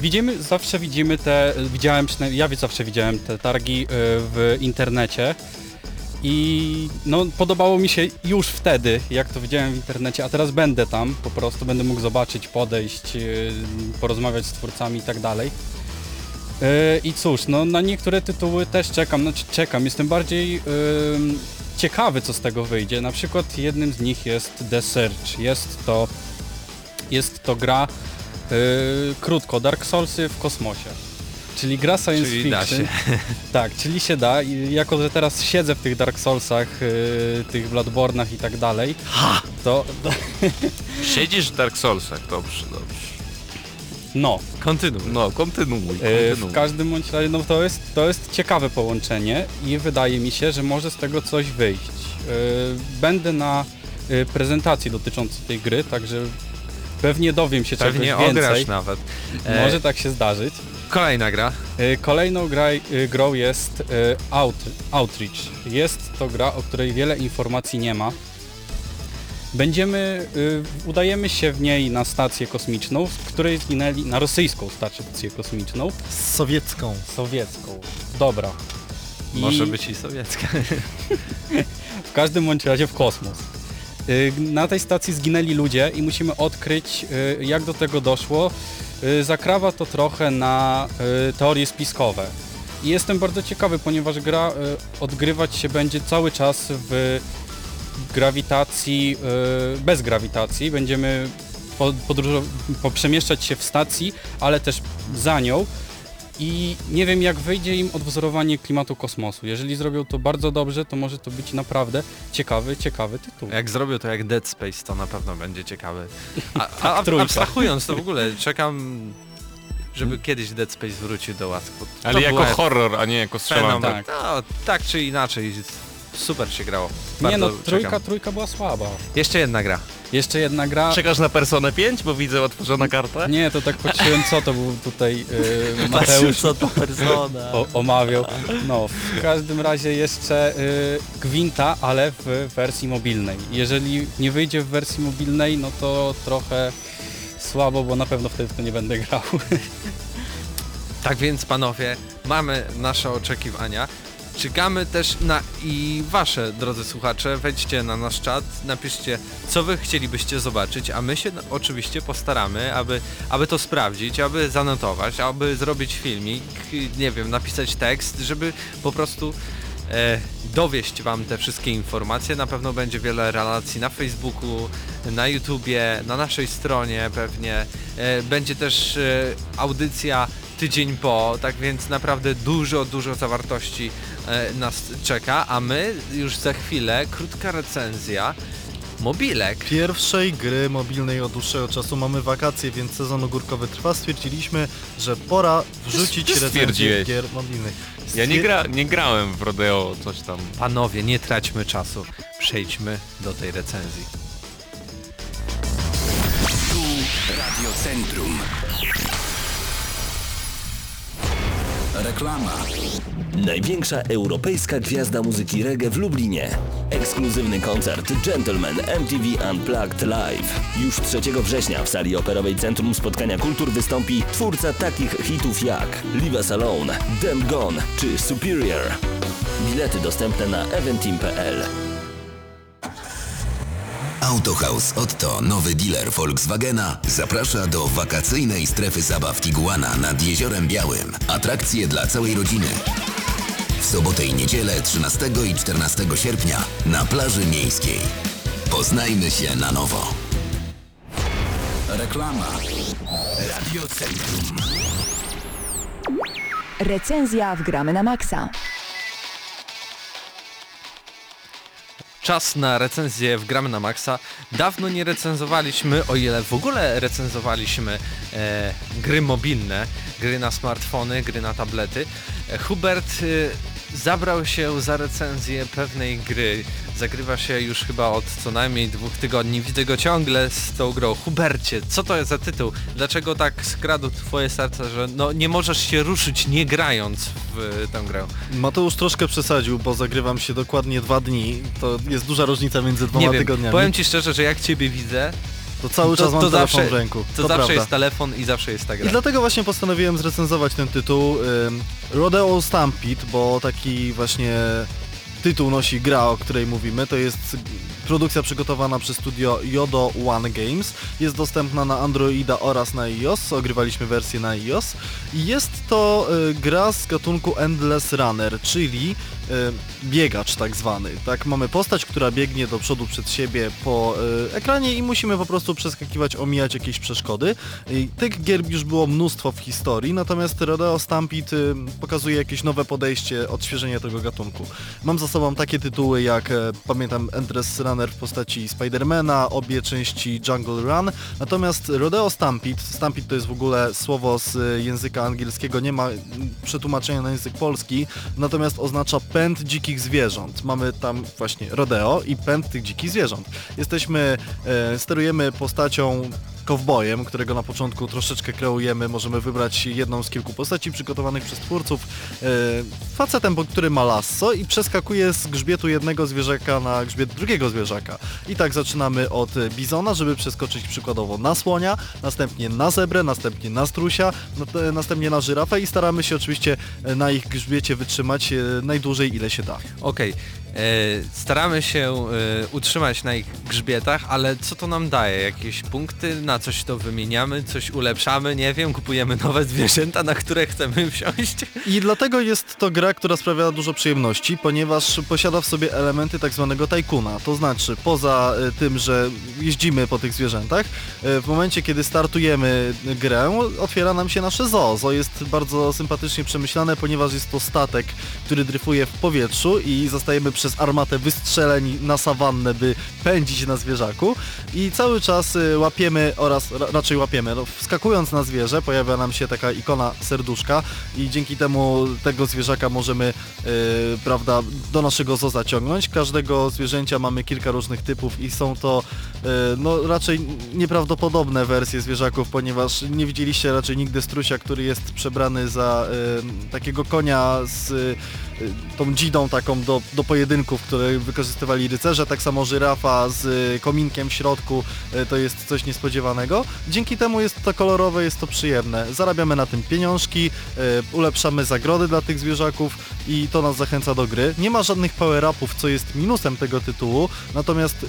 [SPEAKER 5] widzimy, zawsze widzimy te, widziałem ja zawsze widziałem te targi y, w internecie. I no podobało mi się już wtedy, jak to widziałem w internecie, a teraz będę tam, po prostu będę mógł zobaczyć, podejść, y, porozmawiać z twórcami i tak dalej. I cóż, no na niektóre tytuły też czekam, znaczy czekam, jestem bardziej ciekawy co z tego wyjdzie. Na przykład jednym z nich jest The Search. Jest to, jest to gra y, krótko, Dark Soulsy w kosmosie. Czyli gra science
[SPEAKER 2] Czyli
[SPEAKER 5] fiction. Tak, czyli się da. I jako, że teraz siedzę w tych Dark Soulsach, y, tych Bloodborne'ach i tak dalej, to
[SPEAKER 4] Siedzisz w Dark Soulsach, dobrze, dobrze.
[SPEAKER 5] No,
[SPEAKER 2] kontynuuj.
[SPEAKER 4] No, kontynuuj,
[SPEAKER 5] E,
[SPEAKER 4] kontynuuj.
[SPEAKER 5] W każdym bądź razie, no to jest, to jest ciekawe połączenie i wydaje mi się, że może z tego coś wyjść. E, Będę na e, prezentacji dotyczącej tej gry, także pewnie dowiem się
[SPEAKER 2] Pewnie
[SPEAKER 5] czegoś więcej.
[SPEAKER 2] ograsz nawet. E,
[SPEAKER 5] Może tak się zdarzyć.
[SPEAKER 2] Kolejna gra.
[SPEAKER 5] Kolejną gra, grą jest Out, Outreach. Jest to gra, o której wiele informacji nie ma. Będziemy, e, udajemy się w niej na stację kosmiczną, z której zginęli, na rosyjską stację kosmiczną,
[SPEAKER 3] Z sowiecką.
[SPEAKER 5] sowiecką. Dobra. I
[SPEAKER 2] Może być i sowiecka.
[SPEAKER 5] W każdym bądź razie w kosmos. Y, Na tej stacji zginęli ludzie i musimy odkryć, y, jak do tego doszło. Y, Zakrawa to trochę na y, teorie spiskowe. I jestem bardzo ciekawy, ponieważ gra y, odgrywać się będzie cały czas w grawitacji, y, bez grawitacji. Będziemy poprzemieszczać się w stacji, ale też za nią. I nie wiem jak wyjdzie im odwzorowanie klimatu kosmosu. Jeżeli zrobią to bardzo dobrze, to może to być naprawdę ciekawy, ciekawy tytuł.
[SPEAKER 2] Jak zrobią to jak Dead Space, to na pewno będzie ciekawe. A, a, a
[SPEAKER 5] trójka.
[SPEAKER 2] abstrahując to w ogóle, czekam, żeby kiedyś Dead Space wrócił do łask.
[SPEAKER 4] Ale jako horror, a nie jako strzelanka.
[SPEAKER 5] Tak.
[SPEAKER 2] No, tak czy inaczej, super się grało.
[SPEAKER 5] Nie
[SPEAKER 2] Bardzo
[SPEAKER 5] no, trójka,
[SPEAKER 2] czekam.
[SPEAKER 5] trójka była słaba.
[SPEAKER 2] Jeszcze jedna gra.
[SPEAKER 5] Jeszcze jedna gra.
[SPEAKER 4] Czekasz na Personę 5, bo widzę otworzona karta?
[SPEAKER 5] Nie, to tak patrzyłem co to był tutaj yy, Mateusz
[SPEAKER 3] co to persona.
[SPEAKER 5] o, omawiał. No, w każdym razie jeszcze y, Gwinta, ale w wersji mobilnej. Jeżeli nie wyjdzie w wersji mobilnej, no to trochę słabo, bo na pewno wtedy to nie będę grał.
[SPEAKER 2] Tak więc panowie, mamy nasze oczekiwania. Czekamy też na i wasze, drodzy słuchacze, wejdźcie na nasz czat, napiszcie, co wy chcielibyście zobaczyć, a my się oczywiście postaramy, aby, aby to sprawdzić, aby zanotować, aby zrobić filmik, nie wiem, napisać tekst, żeby po prostu e, dowieść wam te wszystkie informacje. Na pewno będzie wiele relacji na Facebooku, na YouTubie, na naszej stronie pewnie. E, będzie też e, audycja tydzień po, tak więc naprawdę dużo, dużo zawartości nas czeka, a my już za chwilę krótka recenzja mobilek.
[SPEAKER 3] Pierwszej gry mobilnej od dłuższego czasu mamy wakacje, więc sezon ogórkowy trwa. Stwierdziliśmy, że pora wrzucić recenzję gier mobilnych.
[SPEAKER 4] Ja nie,
[SPEAKER 3] Stwier-
[SPEAKER 4] gra, nie grałem w Rodeo, coś tam.
[SPEAKER 2] Panowie, nie traćmy czasu, przejdźmy do tej recenzji.
[SPEAKER 7] Radio Centrum. Reklama.
[SPEAKER 8] Największa europejska gwiazda muzyki reggae w Lublinie. Ekskluzywny koncert Gentleman MTV Unplugged Live. Już 3 września w sali operowej Centrum Spotkania Kultur wystąpi twórca takich hitów jak Leave Us Alone, Damn Gone czy Superior. Bilety dostępne na eventim.pl.
[SPEAKER 7] Autohaus Otto, nowy dealer Volkswagena, zaprasza do wakacyjnej strefy zabaw Tiguana nad Jeziorem Białym. Atrakcje dla całej rodziny. W sobotę i niedzielę 13 i 14 sierpnia na plaży miejskiej. Poznajmy się na nowo. Reklama. Radio Centrum.
[SPEAKER 1] Recenzja w Gramy na Maxa.
[SPEAKER 2] Czas na recenzję w Gramy na Maxa. Dawno nie recenzowaliśmy, o ile w ogóle recenzowaliśmy e, gry mobilne, gry na smartfony, gry na tablety. E, Hubert e, zabrał się za recenzję pewnej gry. Zagrywa się już chyba od co najmniej dwóch tygodni. Widzę go ciągle z tą grą. Hubercie, co to jest za tytuł? Dlaczego tak skradł twoje serce, że no nie możesz się ruszyć nie grając w tę grę?
[SPEAKER 3] Mateusz troszkę przesadził, bo zagrywam się dokładnie dwa dni. To jest duża różnica między dwoma
[SPEAKER 2] Nie wiem,
[SPEAKER 3] tygodniami.
[SPEAKER 2] powiem ci szczerze, że jak ciebie widzę,
[SPEAKER 3] to cały
[SPEAKER 2] to-
[SPEAKER 3] czas mam
[SPEAKER 2] to
[SPEAKER 3] telefon
[SPEAKER 2] zawsze-
[SPEAKER 3] w ręku.
[SPEAKER 2] to,
[SPEAKER 3] To,
[SPEAKER 2] zawsze
[SPEAKER 3] prawda.
[SPEAKER 2] jest telefon i zawsze jest ta
[SPEAKER 3] I
[SPEAKER 2] gra.
[SPEAKER 3] dlatego właśnie postanowiłem zrecenzować ten tytuł Rodeo Stampede, bo taki właśnie tytuł nosi gra, o której mówimy. To jest produkcja przygotowana przez studio Yodo One Games. Jest dostępna na Androida oraz na iOS. Ogrywaliśmy wersję na iOS. Jest to y, gra z gatunku Endless Runner, czyli y, biegacz tak zwany. Tak, mamy postać, która biegnie do przodu przed siebie po y, ekranie i musimy po prostu przeskakiwać, omijać jakieś przeszkody. I tych gier już było mnóstwo w historii, natomiast Rodeo Stampede pokazuje jakieś nowe podejście, odświeżenie tego gatunku. Mam za sobą takie tytuły jak, e, pamiętam, Endless Runner w postaci Spidermana, obie części Jungle Run, natomiast Rodeo Stampede, Stampede to jest w ogóle słowo z e, języka angielskiego, nie ma przetłumaczenia na język polski, natomiast oznacza pęd dzikich zwierząt. Mamy tam właśnie rodeo i pęd tych dzikich zwierząt. Jesteśmy, e, sterujemy postacią kowbojem, którego na początku troszeczkę kreujemy, możemy wybrać jedną z kilku postaci przygotowanych przez twórców, e, facetem, który ma lasso i przeskakuje z grzbietu jednego zwierzaka na grzbiet drugiego zwierzaka. I tak zaczynamy od bizona, żeby przeskoczyć przykładowo na słonia, następnie na zebrę, następnie na strusia, nat- e, następnie na żyrafę i staramy się oczywiście e, na ich grzbiecie wytrzymać najdłużej ile się da.
[SPEAKER 2] Okej, e, staramy się e, utrzymać na ich grzbietach, ale co to nam daje? Jakieś punkty? Na coś to wymieniamy? Coś ulepszamy? Nie wiem, kupujemy nowe zwierzęta, na które chcemy wsiąść?
[SPEAKER 3] I dlatego jest to gra, która sprawia dużo przyjemności, ponieważ posiada w sobie elementy tak zwanego tajkuna. To znaczy, poza e, tym, że jeździmy po tych zwierzętach, e, w momencie, kiedy startujemy grę, otwiera nam się nasze zoo. Zoo jest bardzo sympatycznie przemyślane, ponieważ jest to statek, który dryfuje w powietrzu i zostajemy przez armatę wystrzeleni na sawannę, by pędzić na zwierzaku. I cały czas e, łapiemy oraz ra, raczej łapiemy. No, wskakując na zwierzę pojawia nam się taka ikona serduszka i dzięki temu tego zwierzaka możemy e, prawda, do naszego zoo zaciągnąć. Każdego zwierzęcia mamy kilka różnych typów i są to e, no, raczej nieprawdopodobne wersje zwierzaków, ponieważ nie widzieliście raczej nigdy strusia, który jest przebrany za e, takiego konia z tą dzidą taką do, do pojedynków, które wykorzystywali rycerze, tak samo żyrafa z e, kominkiem w środku, e, to jest coś niespodziewanego. Dzięki temu jest to kolorowe, jest to przyjemne. Zarabiamy na tym pieniążki, ulepszamy zagrody dla tych zwierzaków i to nas zachęca do gry. Nie ma żadnych power-upów, co jest minusem tego tytułu, natomiast y,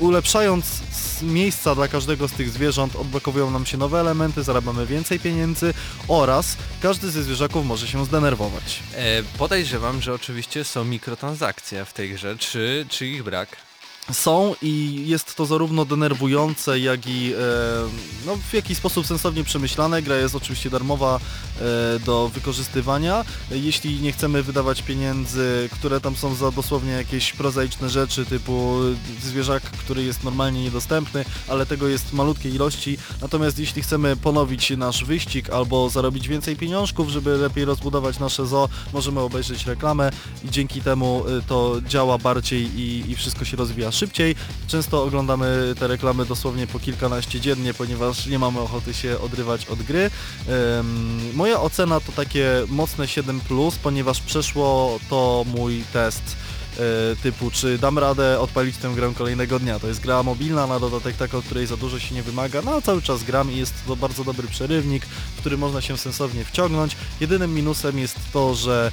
[SPEAKER 3] ulepszając miejsca dla każdego z tych zwierząt odblokowują nam się nowe elementy, zarabiamy więcej pieniędzy oraz każdy ze zwierzaków może się zdenerwować.
[SPEAKER 2] E, podejrzewam, że oczywiście są mikrotransakcje w tej grze, czy, czy ich brak?
[SPEAKER 3] Są i jest to zarówno denerwujące, jak i e, no, w jakiś sposób sensownie przemyślane. Gra jest oczywiście darmowa e, do wykorzystywania. Jeśli nie chcemy wydawać pieniędzy, które tam są za dosłownie jakieś prozaiczne rzeczy, typu zwierzak, który jest normalnie niedostępny, ale tego jest malutkie ilości. Natomiast jeśli chcemy ponowić nasz wyścig albo zarobić więcej pieniążków, żeby lepiej rozbudować nasze zoo, możemy obejrzeć reklamę i dzięki temu y, to działa bardziej i, i wszystko się rozwija szybciej. Często oglądamy te reklamy dosłownie po kilkanaście dziennie, ponieważ nie mamy ochoty się odrywać od gry. Ym, moja ocena to takie mocne 7+, ponieważ przeszło to mój test typu czy dam radę odpalić tę grę kolejnego dnia. To jest gra mobilna, na dodatek taka, od której za dużo się nie wymaga, no a cały czas gram i jest to bardzo dobry przerywnik, w który można się sensownie wciągnąć. Jedynym minusem jest to, że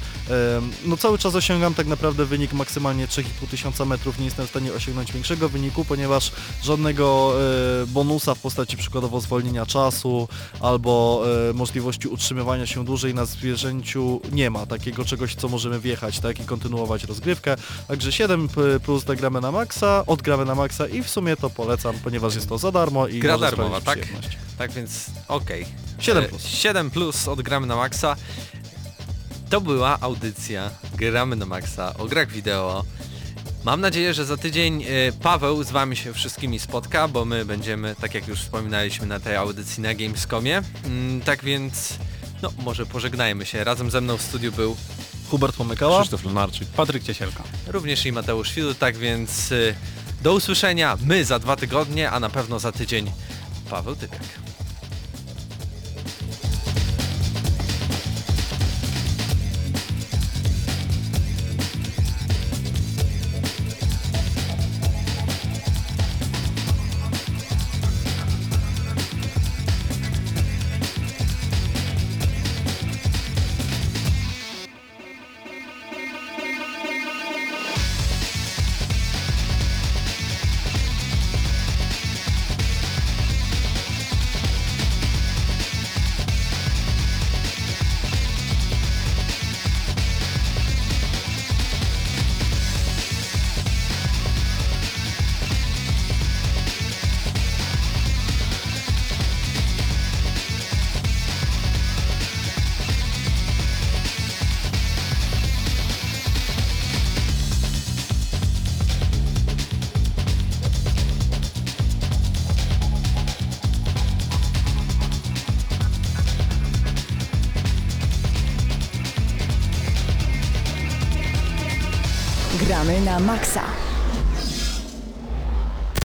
[SPEAKER 3] no cały czas osiągam tak naprawdę wynik maksymalnie 3,5 tysiąca metrów, nie jestem w stanie osiągnąć większego wyniku, ponieważ żadnego e, bonusa w postaci przykładowo zwolnienia czasu albo e, możliwości utrzymywania się dłużej na zwierzęciu nie ma takiego czegoś, co możemy wjechać, tak i kontynuować rozgrywkę. Także 7 p- plus zagramy na maksa, odgramy na maksa i w sumie to polecam, ponieważ jest to za darmo i
[SPEAKER 2] Gra darmowa, tak? Tak więc okej.
[SPEAKER 3] 7
[SPEAKER 2] E,
[SPEAKER 3] plus.
[SPEAKER 2] 7 plus odgramy na maksa. To była audycja Gramy na maksa o grach wideo. Mam nadzieję, że za tydzień e, Paweł z wami się wszystkimi spotka, bo my będziemy, tak jak już wspominaliśmy na tej audycji na Gamescomie. Mm, tak więc, no może pożegnajmy się. Razem ze mną w studiu był
[SPEAKER 3] Hubert Pomykała.
[SPEAKER 4] Krzysztof Lenarczyk.
[SPEAKER 5] Patryk Ciesielka.
[SPEAKER 2] również i Mateusz Fidu, tak więc e, do usłyszenia. My za dwa tygodnie, a na pewno za tydzień Paweł Typiak.